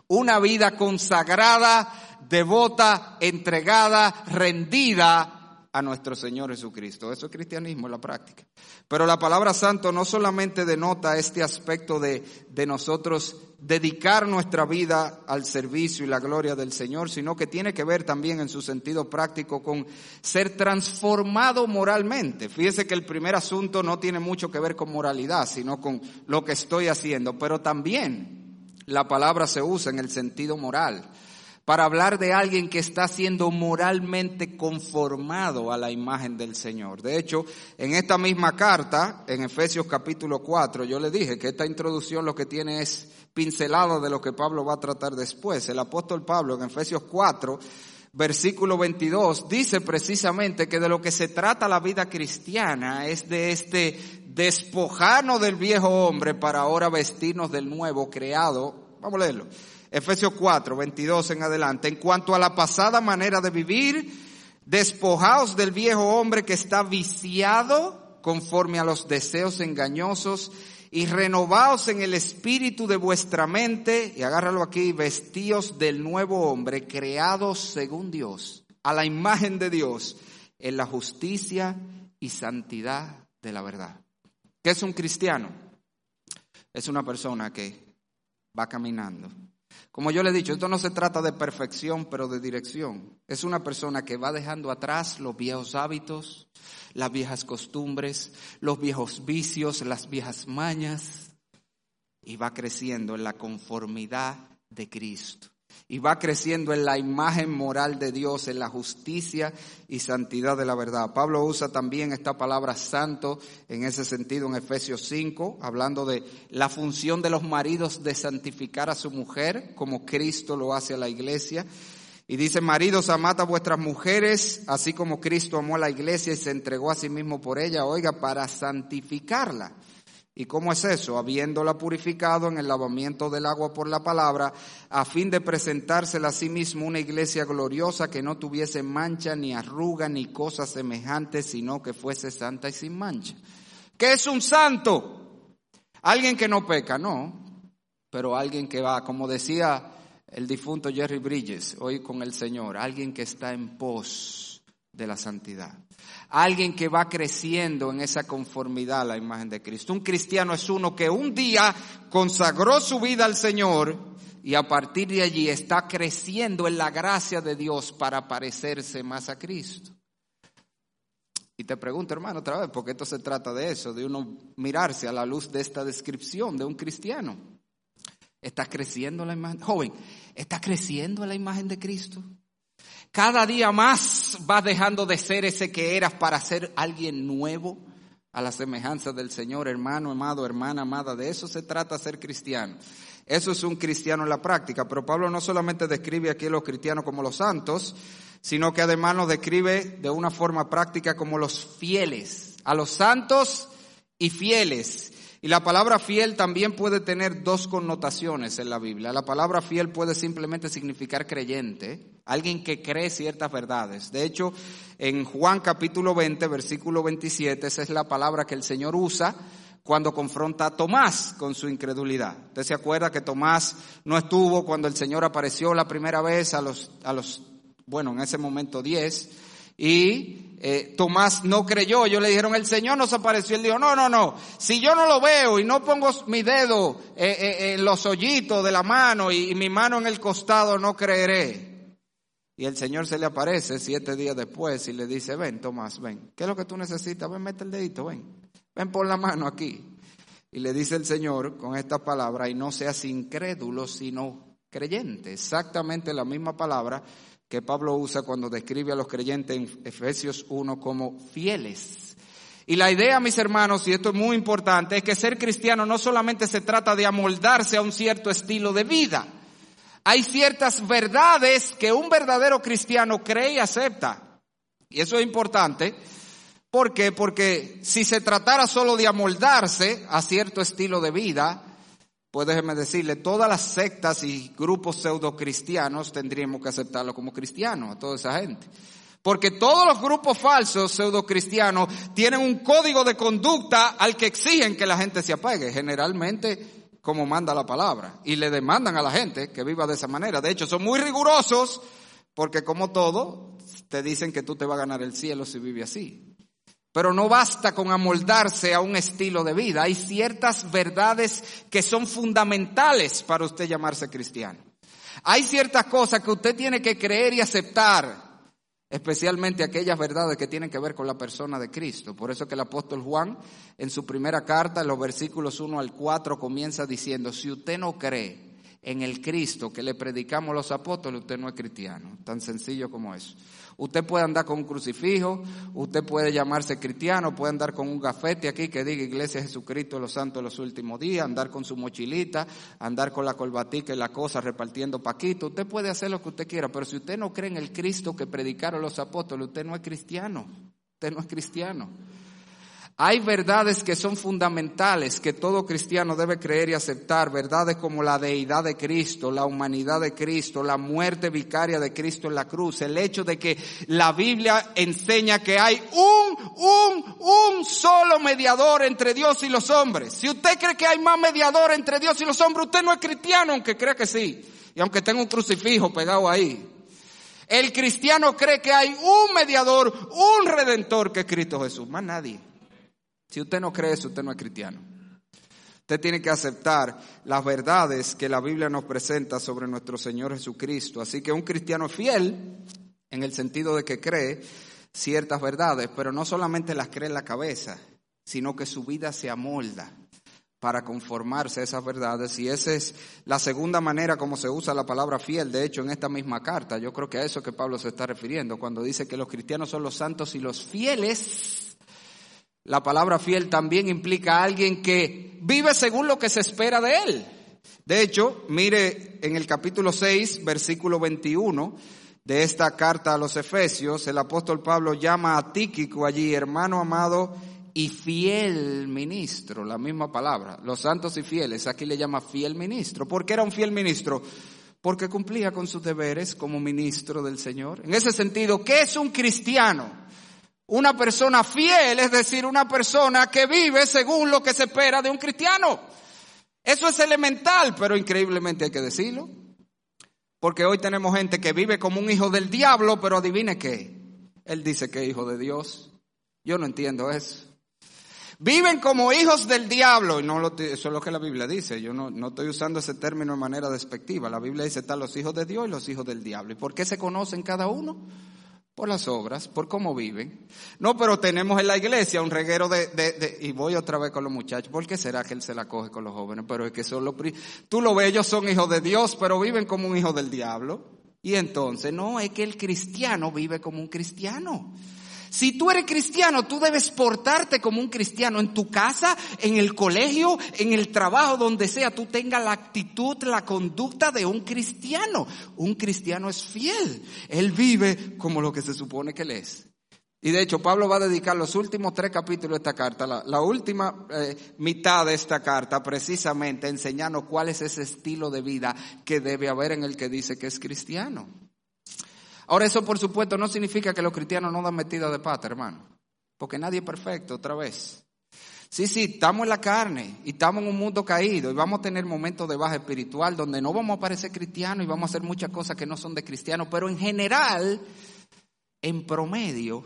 una vida consagrada, devota, entregada, rendida a nuestro Señor Jesucristo. Eso es cristianismo la práctica. Pero la palabra santo no solamente denota este aspecto de, de nosotros dedicar nuestra vida al servicio y la gloria del Señor, sino que tiene que ver también en su sentido práctico con ser transformado moralmente. Fíjese que el primer asunto no tiene mucho que ver con moralidad, sino con lo que estoy haciendo, pero también la palabra se usa en el sentido moral para hablar de alguien que está siendo moralmente conformado a la imagen del Señor. De hecho, en esta misma carta, en Efesios capítulo 4, yo le dije que esta introducción lo que tiene es pincelado de lo que Pablo va a tratar después. El apóstol Pablo en Efesios 4, versículo 22, dice precisamente que de lo que se trata la vida cristiana es de este despojarnos del viejo hombre para ahora vestirnos del nuevo creado. Vamos a leerlo. Efesios 4, 22 en adelante. En cuanto a la pasada manera de vivir, despojaos del viejo hombre que está viciado conforme a los deseos engañosos y renovaos en el espíritu de vuestra mente, y agárralo aquí, vestíos del nuevo hombre creado según Dios, a la imagen de Dios, en la justicia y santidad de la verdad. ¿Qué es un cristiano? Es una persona que va caminando. Como yo le he dicho, esto no se trata de perfección, pero de dirección. Es una persona que va dejando atrás los viejos hábitos, las viejas costumbres, los viejos vicios, las viejas mañas, y va creciendo en la conformidad de Cristo. Y va creciendo en la imagen moral de Dios, en la justicia y santidad de la verdad. Pablo usa también esta palabra santo en ese sentido en Efesios 5, hablando de la función de los maridos de santificar a su mujer, como Cristo lo hace a la iglesia. Y dice, maridos, amad a vuestras mujeres, así como Cristo amó a la iglesia y se entregó a sí mismo por ella, oiga, para santificarla ¿Y cómo es eso? Habiéndola purificado en el lavamiento del agua por la palabra, a fin de presentársela a sí mismo una iglesia gloriosa que no tuviese mancha, ni arruga, ni cosas semejantes, sino que fuese santa y sin mancha. ¿Qué es un santo? Alguien que no peca, no, pero alguien que va, como decía el difunto Jerry Bridges, hoy con el Señor, alguien que está en pos de la santidad. Alguien que va creciendo en esa conformidad a la imagen de Cristo. Un cristiano es uno que un día consagró su vida al Señor y a partir de allí está creciendo en la gracia de Dios para parecerse más a Cristo. Y te pregunto, hermano, otra vez, porque esto se trata de eso, de uno mirarse a la luz de esta descripción de un cristiano. ¿Está creciendo la imagen? Joven, ¿está creciendo la imagen de Cristo? Cada día más vas dejando de ser ese que eras para ser alguien nuevo a la semejanza del Señor, hermano, amado, hermana, amada. De eso se trata ser cristiano. Eso es un cristiano en la práctica. Pero Pablo no solamente describe aquí a los cristianos como los santos, sino que además nos describe de una forma práctica como los fieles. A los santos y fieles. Y la palabra fiel también puede tener dos connotaciones en la Biblia. La palabra fiel puede simplemente significar creyente, alguien que cree ciertas verdades. De hecho, en Juan capítulo 20, versículo 27, esa es la palabra que el Señor usa cuando confronta a Tomás con su incredulidad. Usted se acuerda que Tomás no estuvo cuando el Señor apareció la primera vez a los, a los bueno, en ese momento diez, y eh, Tomás no creyó. Yo le dijeron, el Señor nos apareció. Él dijo, no, no, no. Si yo no lo veo y no pongo mi dedo eh, eh, en los hoyitos de la mano y, mi mano en el costado, no creeré. Y el Señor se le aparece siete días después y le dice, ven, Tomás, ven. ¿Qué es lo que tú necesitas? Ven, mete el dedito, ven. Ven, por la mano aquí. Y le dice el Señor con esta palabra, y no seas incrédulo, sino creyente. Exactamente la misma palabra que Pablo usa cuando describe a los creyentes en Efesios 1 como fieles. Y la idea, mis hermanos, y esto es muy importante, es que ser cristiano no solamente se trata de amoldarse a un cierto estilo de vida. Hay ciertas verdades que un verdadero cristiano cree y acepta. Y eso es importante. ¿Por qué? Porque si se tratara solo de amoldarse a cierto estilo de vida, pues déjeme decirle, todas las sectas y grupos pseudo cristianos tendríamos que aceptarlo como cristiano, a toda esa gente. Porque todos los grupos falsos pseudo cristianos tienen un código de conducta al que exigen que la gente se apegue, generalmente como manda la palabra, y le demandan a la gente que viva de esa manera. De hecho, son muy rigurosos porque como todo, te dicen que tú te vas a ganar el cielo si vives así. Pero no basta con amoldarse a un estilo de vida. Hay ciertas verdades que son fundamentales para usted llamarse cristiano. Hay ciertas cosas que usted tiene que creer y aceptar, especialmente aquellas verdades que tienen que ver con la persona de Cristo. Por eso que el apóstol Juan en su primera carta, en los versículos 1 al 4, comienza diciendo, si usted no cree en el Cristo que le predicamos los apóstoles, usted no es cristiano. Tan sencillo como eso. Usted puede andar con un crucifijo, usted puede llamarse cristiano, puede andar con un gafete aquí que diga Iglesia de Jesucristo los santos de los últimos días, andar con su mochilita, andar con la colbatica y la cosa repartiendo paquito. Usted puede hacer lo que usted quiera, pero si usted no cree en el Cristo que predicaron los apóstoles, usted no es cristiano. Usted no es cristiano. Hay verdades que son fundamentales que todo cristiano debe creer y aceptar, verdades como la deidad de Cristo, la humanidad de Cristo, la muerte vicaria de Cristo en la cruz, el hecho de que la Biblia enseña que hay un, un, un solo mediador entre Dios y los hombres. Si usted cree que hay más mediador entre Dios y los hombres, usted no es cristiano, aunque crea que sí, y aunque tenga un crucifijo pegado ahí. El cristiano cree que hay un mediador, un redentor que es Cristo Jesús, más nadie. Si usted no cree eso, usted no es cristiano. Usted tiene que aceptar las verdades que la Biblia nos presenta sobre nuestro Señor Jesucristo. Así que un cristiano fiel, en el sentido de que cree ciertas verdades, pero no solamente las cree en la cabeza, sino que su vida se amolda para conformarse a esas verdades y esa es la segunda manera como se usa la palabra fiel, de hecho en esta misma carta, yo creo que a eso que Pablo se está refiriendo, cuando dice que los cristianos son los santos y los fieles, la palabra fiel también implica a alguien que vive según lo que se espera de él. De hecho, mire en el capítulo 6, versículo 21 de esta carta a los Efesios, el apóstol Pablo llama a Tíquico allí, hermano amado y fiel ministro, la misma palabra. Los santos y fieles, aquí le llama fiel ministro. ¿Por qué era un fiel ministro? Porque cumplía con sus deberes como ministro del Señor. En ese sentido, ¿qué es un cristiano? Una persona fiel, es decir, una persona que vive según lo que se espera de un cristiano. Eso es elemental, pero increíblemente hay que decirlo. Porque hoy tenemos gente que vive como un hijo del diablo, pero adivine qué. Él dice que es hijo de Dios. Yo no entiendo eso. Viven como hijos del diablo, y no lo, eso es lo que la Biblia dice. Yo no, no estoy usando ese término de manera despectiva. La Biblia dice están los hijos de Dios y los hijos del diablo. ¿Y por qué se conocen cada uno? Por las obras, por cómo viven. No, pero tenemos en la iglesia un reguero de, de, de, y voy otra vez con los muchachos. ¿Por qué será que él se la coge con los jóvenes? Pero es que son los, tú lo ves, ellos son hijos de Dios, pero viven como un hijo del diablo. Y entonces, no, es que el cristiano vive como un cristiano. Si tú eres cristiano, tú debes portarte como un cristiano en tu casa, en el colegio, en el trabajo, donde sea. Tú tengas la actitud, la conducta de un cristiano. Un cristiano es fiel. Él vive como lo que se supone que él es. Y de hecho, Pablo va a dedicar los últimos tres capítulos de esta carta, la, última eh, mitad de esta carta, precisamente enseñando cuál es ese estilo de vida que debe haber en el que dice que es cristiano. Ahora eso por supuesto no significa que los cristianos no dan metida de pata, hermano. Porque nadie es perfecto, otra vez. Sí, sí, estamos en la carne y estamos en un mundo caído y vamos a tener momentos de baja espiritual donde no vamos a parecer cristianos y vamos a hacer muchas cosas que no son de cristianos, pero en general, en promedio,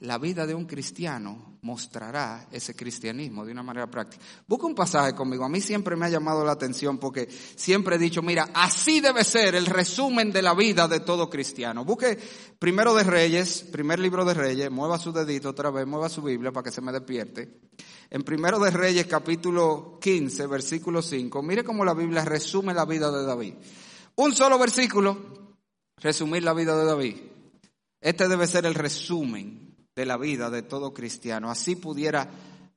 la vida de un cristiano mostrará ese cristianismo de una manera práctica. Busca un pasaje conmigo. A mí siempre me ha llamado la atención porque siempre he dicho, mira, así debe ser el resumen de la vida de todo cristiano. Busque primero de Reyes, primer libro de Reyes, mueva su dedito otra vez, mueva su Biblia para que se me despierte. En primero de Reyes, capítulo 15, versículo 5, mire cómo la Biblia resume la vida de David. Un solo versículo, resumir la vida de David. Este debe ser el resumen de la vida de todo cristiano. Así pudiera,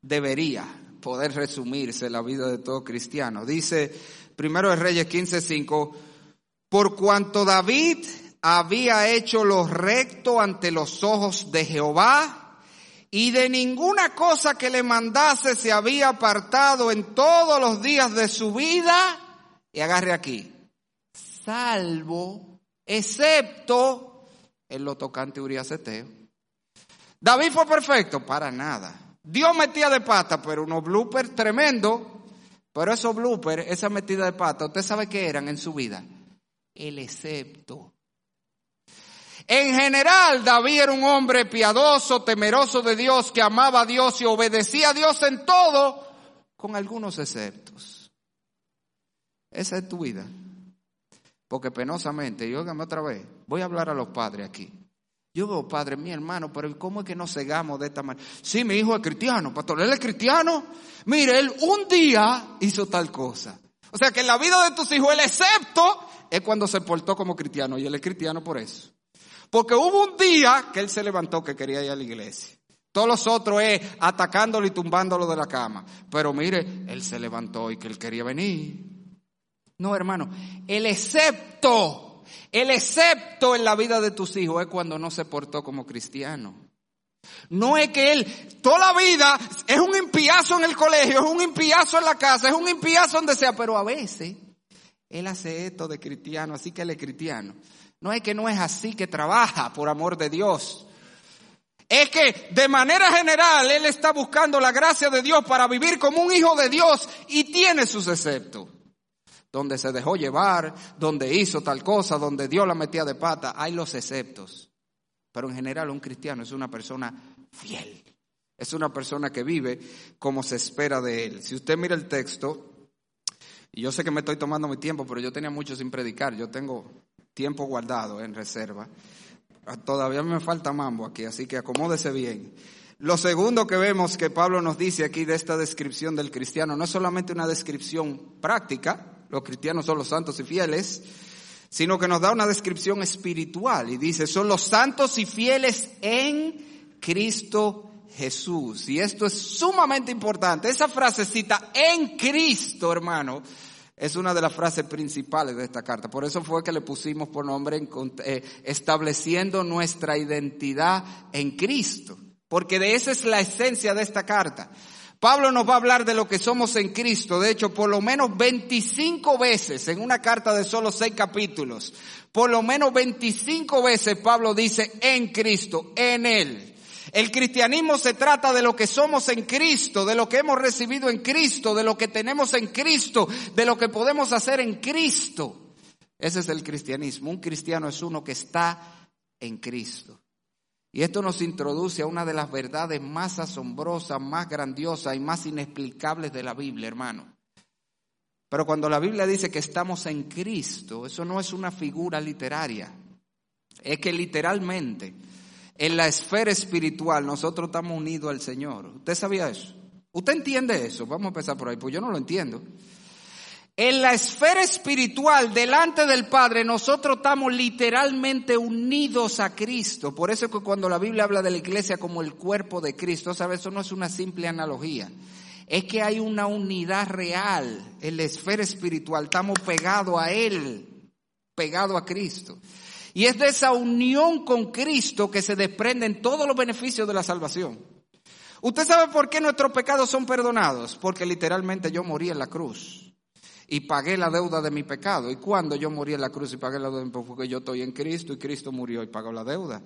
debería poder resumirse la vida de todo cristiano. Dice primero de Reyes 15:5, por cuanto David había hecho lo recto ante los ojos de Jehová y de ninguna cosa que le mandase se había apartado en todos los días de su vida, y agarre aquí, salvo, excepto en lo tocante Urias David fue perfecto, para nada. Dios metía de pata, pero unos bloopers tremendo. Pero esos bloopers, esa metida de pata, ¿usted sabe qué eran en su vida? El excepto. En general, David era un hombre piadoso, temeroso de Dios, que amaba a Dios y obedecía a Dios en todo, con algunos exceptos. Esa es tu vida. Porque penosamente, y óigame otra vez, voy a hablar a los padres aquí. Yo veo, padre, mi hermano, pero ¿cómo es que nos cegamos de esta manera? Sí, mi hijo es cristiano, pastor, él es cristiano. Mire, él un día hizo tal cosa. O sea que en la vida de tus hijos el excepto es cuando se portó como cristiano y él es cristiano por eso. Porque hubo un día que él se levantó que quería ir a la iglesia. Todos los otros es atacándolo y tumbándolo de la cama. Pero mire, él se levantó y que él quería venir. No, hermano, el excepto el excepto en la vida de tus hijos es cuando no se portó como cristiano. No es que él toda la vida es un impiazo en el colegio, es un impiazo en la casa, es un impiazo donde sea, pero a veces él hace esto de cristiano, así que él es cristiano. No es que no es así que trabaja por amor de Dios. Es que de manera general él está buscando la gracia de Dios para vivir como un hijo de Dios y tiene sus exceptos donde se dejó llevar, donde hizo tal cosa, donde Dios la metía de pata, hay los exceptos. Pero en general un cristiano es una persona fiel, es una persona que vive como se espera de él. Si usted mira el texto, y yo sé que me estoy tomando mi tiempo, pero yo tenía mucho sin predicar, yo tengo tiempo guardado en reserva. Todavía me falta mambo aquí, así que acomódese bien. Lo segundo que vemos que Pablo nos dice aquí de esta descripción del cristiano, no es solamente una descripción práctica, los cristianos son los santos y fieles, sino que nos da una descripción espiritual y dice, son los santos y fieles en Cristo Jesús. Y esto es sumamente importante. Esa frasecita en Cristo, hermano, es una de las frases principales de esta carta. Por eso fue que le pusimos por nombre eh, estableciendo nuestra identidad en Cristo porque de esa es la esencia de esta carta. Pablo nos va a hablar de lo que somos en Cristo, de hecho, por lo menos 25 veces en una carta de solo seis capítulos, por lo menos 25 veces Pablo dice en Cristo, en Él. El cristianismo se trata de lo que somos en Cristo, de lo que hemos recibido en Cristo, de lo que tenemos en Cristo, de lo que podemos hacer en Cristo. Ese es el cristianismo. Un cristiano es uno que está en Cristo. Y esto nos introduce a una de las verdades más asombrosas, más grandiosas y más inexplicables de la Biblia, hermano. Pero cuando la Biblia dice que estamos en Cristo, eso no es una figura literaria. Es que literalmente en la esfera espiritual nosotros estamos unidos al Señor. ¿Usted sabía eso? ¿Usted entiende eso? Vamos a empezar por ahí, pues yo no lo entiendo. En la esfera espiritual, delante del Padre, nosotros estamos literalmente unidos a Cristo. Por eso es que cuando la Biblia habla de la iglesia como el cuerpo de Cristo, ¿sabes? Eso no es una simple analogía. Es que hay una unidad real en la esfera espiritual. Estamos pegados a Él, pegados a Cristo. Y es de esa unión con Cristo que se desprenden todos los beneficios de la salvación. ¿Usted sabe por qué nuestros pecados son perdonados? Porque literalmente yo morí en la cruz y pagué la deuda de mi pecado. ¿Y cuando yo morí en la cruz y pagué la deuda de mi pecado? Porque yo estoy en Cristo y Cristo murió y pagó la deuda.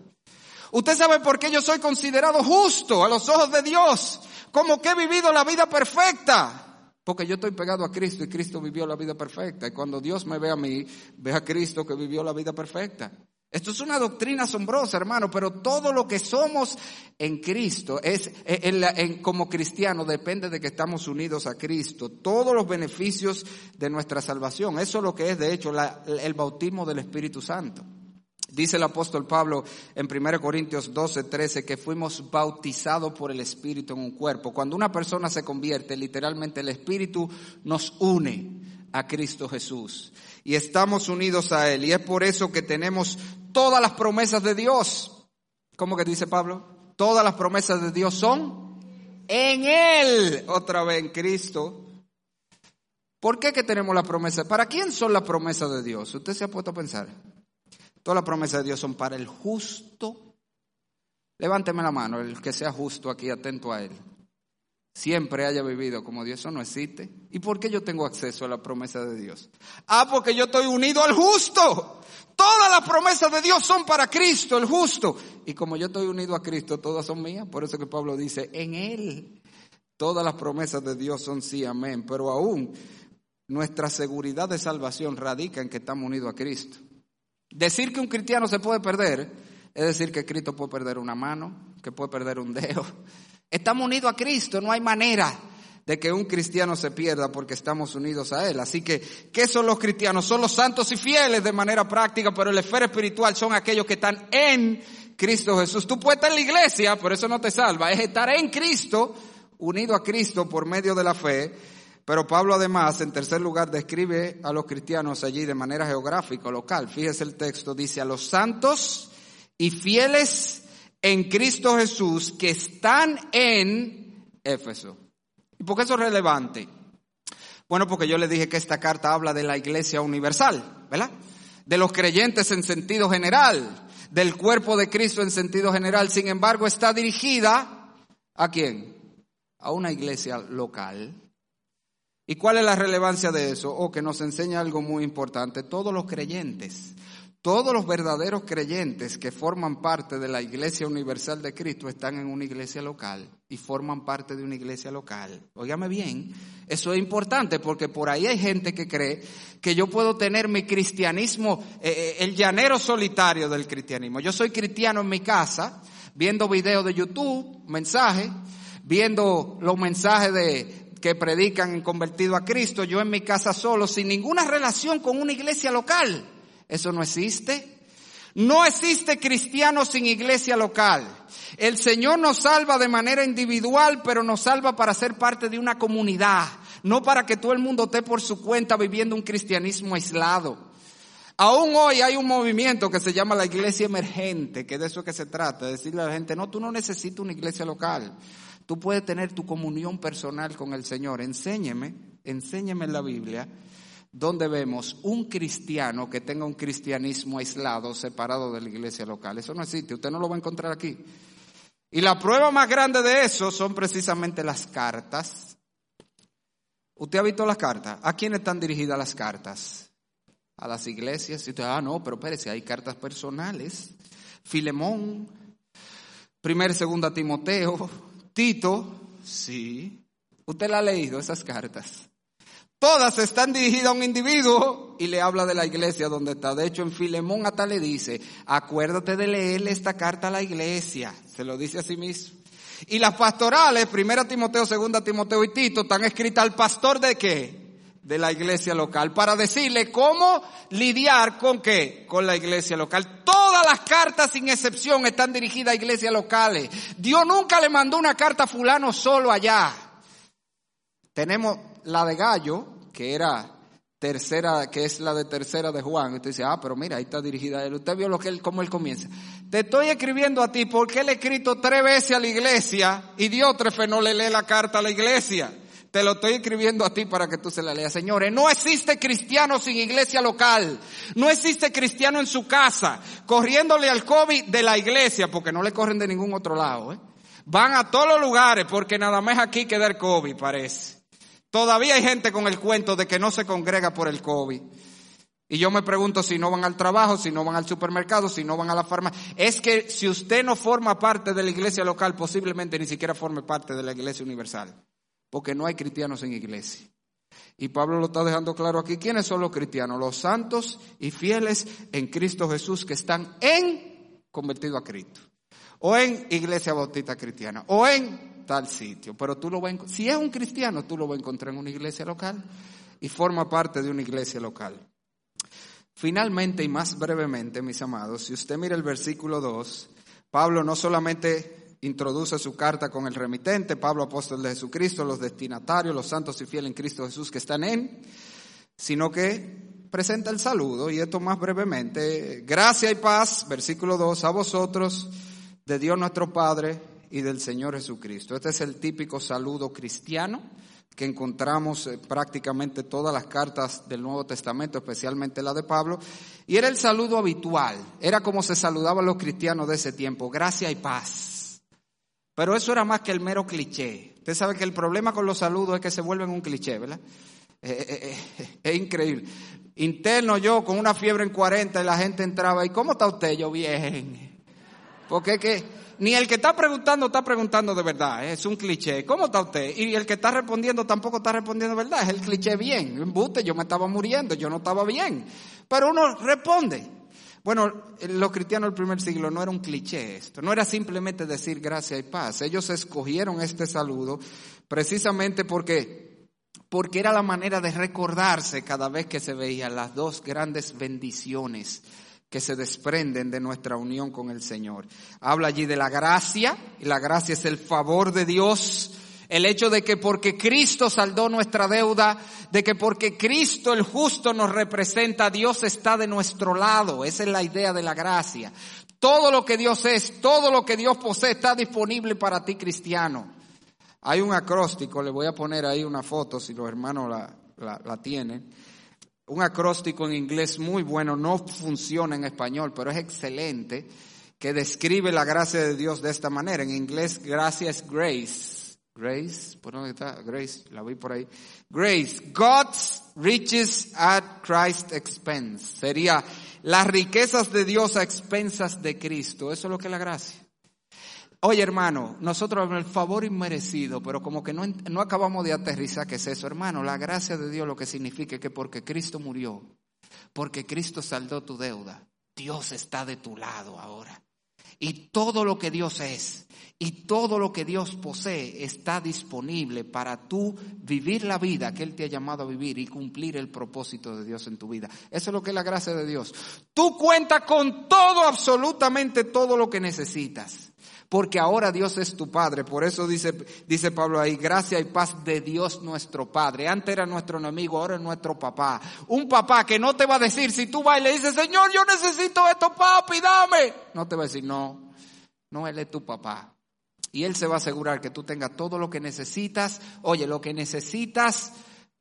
Usted sabe por qué yo soy considerado justo a los ojos de Dios, como que he vivido la vida perfecta. Porque yo estoy pegado a Cristo y Cristo vivió la vida perfecta. Y cuando Dios me ve a mí, ve a Cristo que vivió la vida perfecta. Esto es una doctrina asombrosa, hermano, pero todo lo que somos en Cristo es en como cristiano depende de que estamos unidos a Cristo. Todos los beneficios de nuestra salvación. Eso es lo que es, de hecho, el bautismo del Espíritu Santo. Dice el apóstol Pablo en 1 Corintios 12, 13 que fuimos bautizados por el Espíritu en un cuerpo. Cuando una persona se convierte, literalmente el Espíritu nos une a Cristo Jesús y estamos unidos a Él. Y es por eso que tenemos todas las promesas de Dios. ¿Cómo que dice Pablo? Todas las promesas de Dios son en Él, otra vez en Cristo. ¿Por qué que tenemos la promesa? ¿Para quién son las promesas de Dios? Usted se ha puesto a pensar. Todas las promesas de Dios son para el justo. Levánteme la mano, el que sea justo aquí, atento a Él siempre haya vivido como Dios, eso no existe. ¿Y por qué yo tengo acceso a la promesa de Dios? Ah, porque yo estoy unido al justo. Todas las promesas de Dios son para Cristo, el justo. Y como yo estoy unido a Cristo, todas son mías. Por eso que Pablo dice, en Él todas las promesas de Dios son sí, amén. Pero aún nuestra seguridad de salvación radica en que estamos unidos a Cristo. Decir que un cristiano se puede perder es decir que Cristo puede perder una mano, que puede perder un dedo, Estamos unidos a Cristo, no hay manera de que un cristiano se pierda porque estamos unidos a Él. Así que, ¿qué son los cristianos? Son los santos y fieles de manera práctica, pero el esfera espiritual son aquellos que están en Cristo Jesús. Tú puedes estar en la iglesia, pero eso no te salva. Es estar en Cristo, unido a Cristo por medio de la fe. Pero Pablo además, en tercer lugar, describe a los cristianos allí de manera geográfica, local. Fíjese el texto, dice a los santos y fieles en Cristo Jesús que están en Éfeso. ¿Y por qué eso es relevante? Bueno, porque yo le dije que esta carta habla de la iglesia universal, ¿verdad? De los creyentes en sentido general, del cuerpo de Cristo en sentido general. Sin embargo, está dirigida a quién? A una iglesia local. ¿Y cuál es la relevancia de eso? O que nos enseña algo muy importante. Todos los creyentes todos los verdaderos creyentes que forman parte de la Iglesia Universal de Cristo están en una iglesia local y forman parte de una iglesia local. Óigame bien, eso es importante porque por ahí hay gente que cree que yo puedo tener mi cristianismo, eh, eh, el llanero solitario del cristianismo. Yo soy cristiano en mi casa, viendo videos de YouTube, mensajes, viendo los mensajes de, que predican en convertido a Cristo, yo en mi casa solo, sin ninguna relación con una iglesia local. Eso no existe. No existe cristiano sin iglesia local. El Señor nos salva de manera individual, pero nos salva para ser parte de una comunidad, no para que todo el mundo esté por su cuenta viviendo un cristianismo aislado. Aún hoy hay un movimiento que se llama la iglesia emergente, que de eso que se trata, de decirle a la gente, no, tú no necesitas una iglesia local, tú puedes tener tu comunión personal con el Señor. Enséñeme, enséñeme en la Biblia donde vemos un cristiano que tenga un cristianismo aislado, separado de la iglesia local. Eso no existe, usted no lo va a encontrar aquí. Y la prueba más grande de eso son precisamente las cartas. ¿Usted ha visto las cartas? ¿A quién están dirigidas las cartas? a las iglesias. Y usted, ah, no, pero espérese, hay cartas personales. Filemón, primer y segunda Timoteo, Tito, sí. Usted la ha leído, esas cartas. Todas están dirigidas a un individuo y le habla de la iglesia donde está. De hecho, en Filemón hasta le dice, acuérdate de leerle esta carta a la iglesia. Se lo dice a sí mismo. Y las pastorales, primera Timoteo, segunda Timoteo y Tito, están escritas al pastor de qué? de la iglesia local para decirle cómo lidiar con qué, con la iglesia local. Todas las cartas sin excepción están dirigidas a iglesias locales. Dios nunca le mandó una carta a fulano solo allá. Tenemos la de Gallo, que era tercera, que es la de tercera de Juan. Usted dice, ah, pero mira, ahí está dirigida a él. Usted vio lo que él, cómo él comienza. Te estoy escribiendo a ti porque él ha escrito tres veces a la iglesia y Diótrefe no le lee la carta a la iglesia. Te lo estoy escribiendo a ti para que tú se la leas. Señores, no existe cristiano sin iglesia local. No existe cristiano en su casa, corriéndole al COVID de la iglesia, porque no le corren de ningún otro lado. ¿eh? Van a todos los lugares, porque nada más aquí queda el COVID, parece. Todavía hay gente con el cuento de que no se congrega por el COVID. Y yo me pregunto si no van al trabajo, si no van al supermercado, si no van a la farmacia. Es que si usted no forma parte de la iglesia local, posiblemente ni siquiera forme parte de la iglesia universal porque no hay cristianos en iglesia. Y Pablo lo está dejando claro aquí. ¿Quiénes son los cristianos? Los santos y fieles en Cristo Jesús que están en convertido a Cristo. O en iglesia bautista cristiana. O en tal sitio. Pero tú lo vas a, si es un cristiano, tú lo vas a encontrar en una iglesia local y forma parte de una iglesia local. Finalmente y más brevemente, mis amados, si usted mira el versículo 2, Pablo no solamente introduce su carta con el remitente, Pablo apóstol de Jesucristo, los destinatarios, los santos y fieles en Cristo Jesús que están en, sino que presenta el saludo, y esto más brevemente, gracia y paz, versículo 2, a vosotros, de Dios nuestro Padre y del Señor Jesucristo. Este es el típico saludo cristiano que encontramos eh, prácticamente todas las cartas del Nuevo Testamento, especialmente la de Pablo, y era el saludo habitual, era como se saludaban los cristianos de ese tiempo, gracia y paz. Pero eso era más que el mero cliché. Usted sabe que el problema con los saludos es que se vuelven un cliché, ¿verdad? Eh, eh, es increíble. Interno yo con una fiebre en 40 y la gente entraba y ¿cómo está usted? Yo bien. Porque que ni el que está preguntando está preguntando de verdad, es un cliché. ¿Cómo está usted? Y el que está respondiendo tampoco está respondiendo de verdad, es el cliché bien. Embuste, yo me estaba muriendo, yo no estaba bien. Pero uno responde. Bueno, los cristianos del primer siglo no era un cliché esto, no era simplemente decir gracia y paz. Ellos escogieron este saludo precisamente porque, porque era la manera de recordarse cada vez que se veían las dos grandes bendiciones que se desprenden de nuestra unión con el Señor. Habla allí de la gracia, y la gracia es el favor de Dios el hecho de que porque Cristo saldó nuestra deuda, de que porque Cristo el justo nos representa, Dios está de nuestro lado. Esa es la idea de la gracia. Todo lo que Dios es, todo lo que Dios posee está disponible para ti cristiano. Hay un acróstico, le voy a poner ahí una foto si los hermanos la, la tienen. Un acróstico en inglés muy bueno, no funciona en español, pero es excelente, que describe la gracia de Dios de esta manera. En inglés, gracia es grace. Grace, ¿por dónde está? Grace, la vi por ahí. Grace, God's riches at Christ's expense. Sería las riquezas de Dios a expensas de Cristo. Eso es lo que es la gracia. Oye, hermano, nosotros el favor inmerecido, pero como que no, no acabamos de aterrizar qué es eso, hermano. La gracia de Dios lo que significa que porque Cristo murió, porque Cristo saldó tu deuda, Dios está de tu lado ahora. y todo lo que Dios es y todo lo que Dios posee está disponible para tú vivir la vida que Él te ha llamado a vivir y cumplir el propósito de Dios en tu vida. Eso es lo que es la gracia de Dios. Tú cuentas con todo, absolutamente todo lo que necesitas porque ahora Dios es tu Padre. Por eso dice, dice Pablo ahí, gracia y paz de Dios nuestro Padre. Antes era nuestro enemigo, ahora es nuestro papá. Un papá que no te va a decir, si tú vas y le dices, Señor, yo necesito esto, papi, dame. No te va a decir, no, no, Él es tu papá. Y Él se va a asegurar que tú tengas todo lo que necesitas, oye, lo que necesitas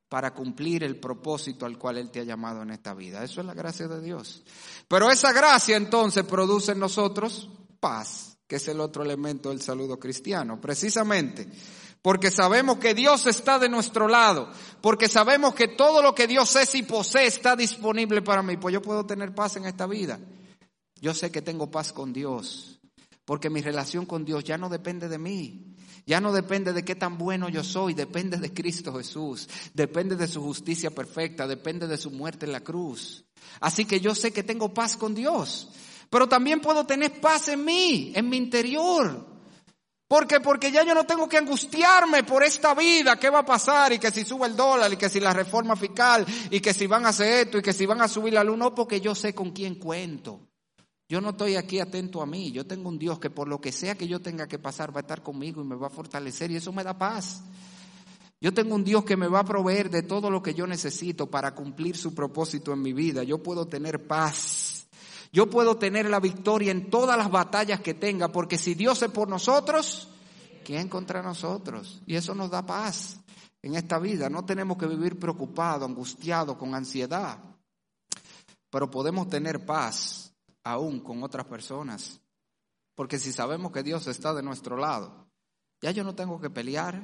para cumplir el propósito al cual Él te ha llamado en esta vida. Eso es la gracia de Dios. Pero esa gracia entonces produce en nosotros paz que es el otro elemento del saludo cristiano. Precisamente porque sabemos que Dios está de nuestro lado, porque sabemos que todo lo que Dios es y posee está disponible para mí, pues yo puedo tener paz en esta vida. Yo sé que tengo paz con Dios, porque mi relación con Dios ya no depende de mí, ya no depende de qué tan bueno yo soy, depende de Cristo Jesús, depende de su justicia perfecta, depende de su muerte en la cruz. Así que yo sé que tengo paz con Dios. Pero también puedo tener paz en mí, en mi interior. ¿Por qué? Porque ya yo no tengo que angustiarme por esta vida, qué va a pasar y que si sube el dólar y que si la reforma fiscal y que si van a hacer esto y que si van a subir la luz, no, porque yo sé con quién cuento. Yo no estoy aquí atento a mí, yo tengo un Dios que por lo que sea que yo tenga que pasar va a estar conmigo y me va a fortalecer y eso me da paz. Yo tengo un Dios que me va a proveer de todo lo que yo necesito para cumplir su propósito en mi vida. Yo puedo tener paz. Yo puedo tener la victoria en todas las batallas que tenga, porque si Dios es por nosotros, ¿quién contra nosotros? Y eso nos da paz en esta vida. No tenemos que vivir preocupados, angustiados, con ansiedad, pero podemos tener paz aún con otras personas. Porque si sabemos que Dios está de nuestro lado, ya yo no tengo que pelear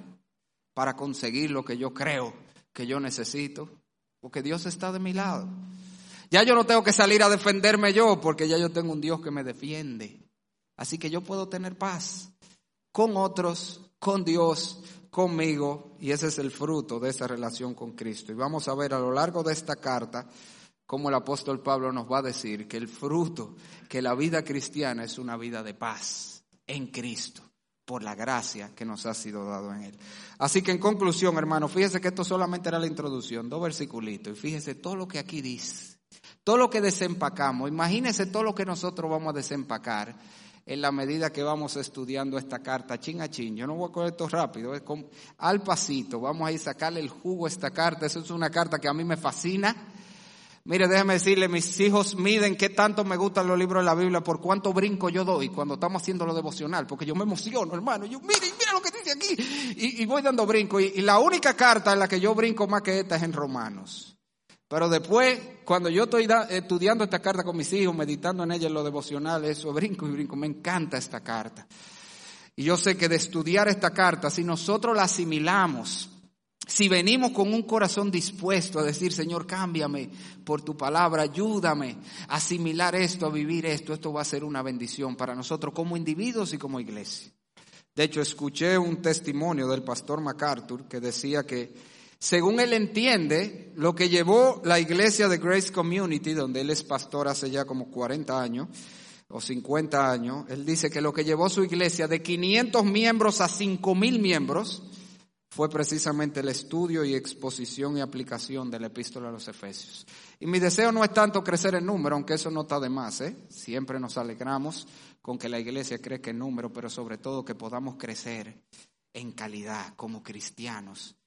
para conseguir lo que yo creo que yo necesito, porque Dios está de mi lado. Ya yo no tengo que salir a defenderme yo porque ya yo tengo un Dios que me defiende. Así que yo puedo tener paz con otros, con Dios, conmigo, y ese es el fruto de esa relación con Cristo. Y vamos a ver a lo largo de esta carta cómo el apóstol Pablo nos va a decir que el fruto, que la vida cristiana es una vida de paz en Cristo, por la gracia que nos ha sido dado en Él. Así que en conclusión, hermano, fíjese que esto solamente era la introducción, dos versiculitos, y fíjese todo lo que aquí dice todo lo que desempacamos, imagínense todo lo que nosotros vamos a desempacar en la medida que vamos estudiando esta carta, chin a chin. Yo no voy a coger esto rápido, es al pasito. Vamos a ir sacarle el jugo a esta carta. Esa es una carta que a mí me fascina. Mire, déjame decirle, mis hijos miden qué tanto me gustan los libros de la Biblia, por cuánto brinco yo doy cuando estamos haciendo lo devocional, porque yo me emociono, hermano. Yo, mire, mira lo que dice aquí. Y, voy dando brinco. y la única carta en la que yo brinco más que esta es en Romanos. Pero después, cuando yo estoy estudiando esta carta con mis hijos, meditando en ella en lo devocional, eso brinco y brinco, me encanta esta carta. Y yo sé que de estudiar esta carta, si nosotros la asimilamos, si venimos con un corazón dispuesto a decir, Señor, cámbiame por tu palabra, ayúdame a asimilar esto, a vivir esto, esto va a ser una bendición para nosotros como individuos y como iglesia. De hecho, escuché un testimonio del pastor MacArthur que decía que según él entiende, lo que llevó la iglesia de Grace Community, donde él es pastor hace ya como 40 años o 50 años, él dice que lo que llevó su iglesia de 500 miembros a 5.000 miembros fue precisamente el estudio y exposición y aplicación de la epístola a los Efesios. Y mi deseo no es tanto crecer en número, aunque eso no está de más, ¿eh? Siempre nos alegramos con que la iglesia crezca en número, pero sobre todo que podamos crecer en calidad como cristianos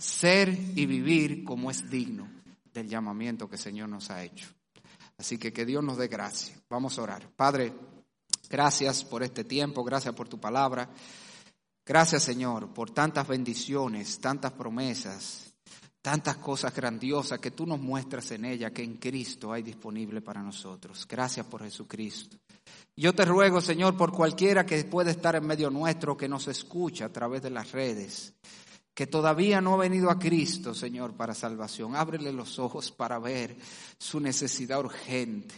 ser y vivir como es digno del llamamiento que el Señor nos ha hecho. Así que que Dios nos dé gracia. Vamos a orar. Padre, gracias por este tiempo, gracias por tu palabra. Gracias Señor por tantas bendiciones, tantas promesas, tantas cosas grandiosas que tú nos muestras en ella, que en Cristo hay disponible para nosotros. Gracias por Jesucristo. Yo te ruego, Señor, por cualquiera que pueda estar en medio nuestro, que nos escucha a través de las redes, que todavía no ha venido a Cristo, Señor, para salvación. Ábrele los ojos para ver su necesidad urgente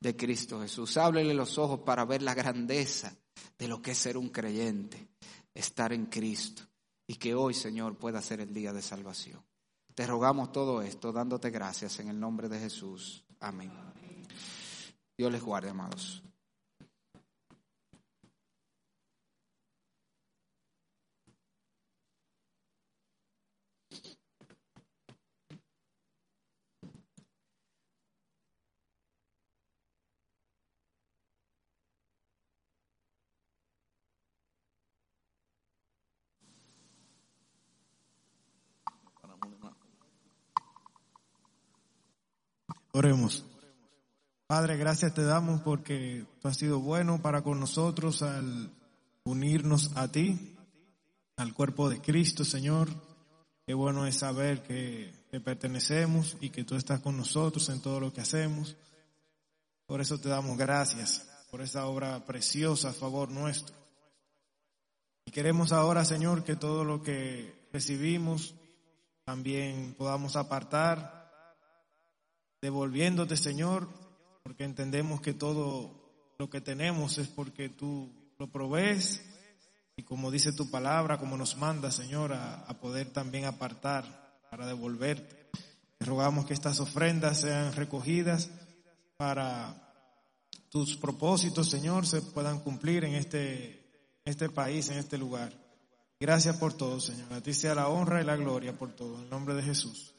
de Cristo Jesús. Ábrele los ojos para ver la grandeza de lo que es ser un creyente, estar en Cristo. Y que hoy, Señor, pueda ser el día de salvación. Te rogamos todo esto dándote gracias en el nombre de Jesús. Amén. Dios les guarde, amados. Oremos. Padre, gracias te damos porque tú has sido bueno para con nosotros al unirnos a ti, al cuerpo de Cristo, Señor. Qué bueno es saber que te pertenecemos y que tú estás con nosotros en todo lo que hacemos. Por eso te damos gracias, por esa obra preciosa a favor nuestro. Y queremos ahora, Señor, que todo lo que recibimos también podamos apartar, devolviéndote, Señor, porque entendemos que todo lo que tenemos es porque tú lo provees y como dice tu palabra, como nos manda, Señor, a, poder también apartar para devolverte. Te rogamos que estas ofrendas sean recogidas para tus propósitos, Señor, se puedan cumplir en este, este país, en este lugar. Gracias por todo, Señor. A ti sea la honra y la gloria por todo. En nombre de Jesús.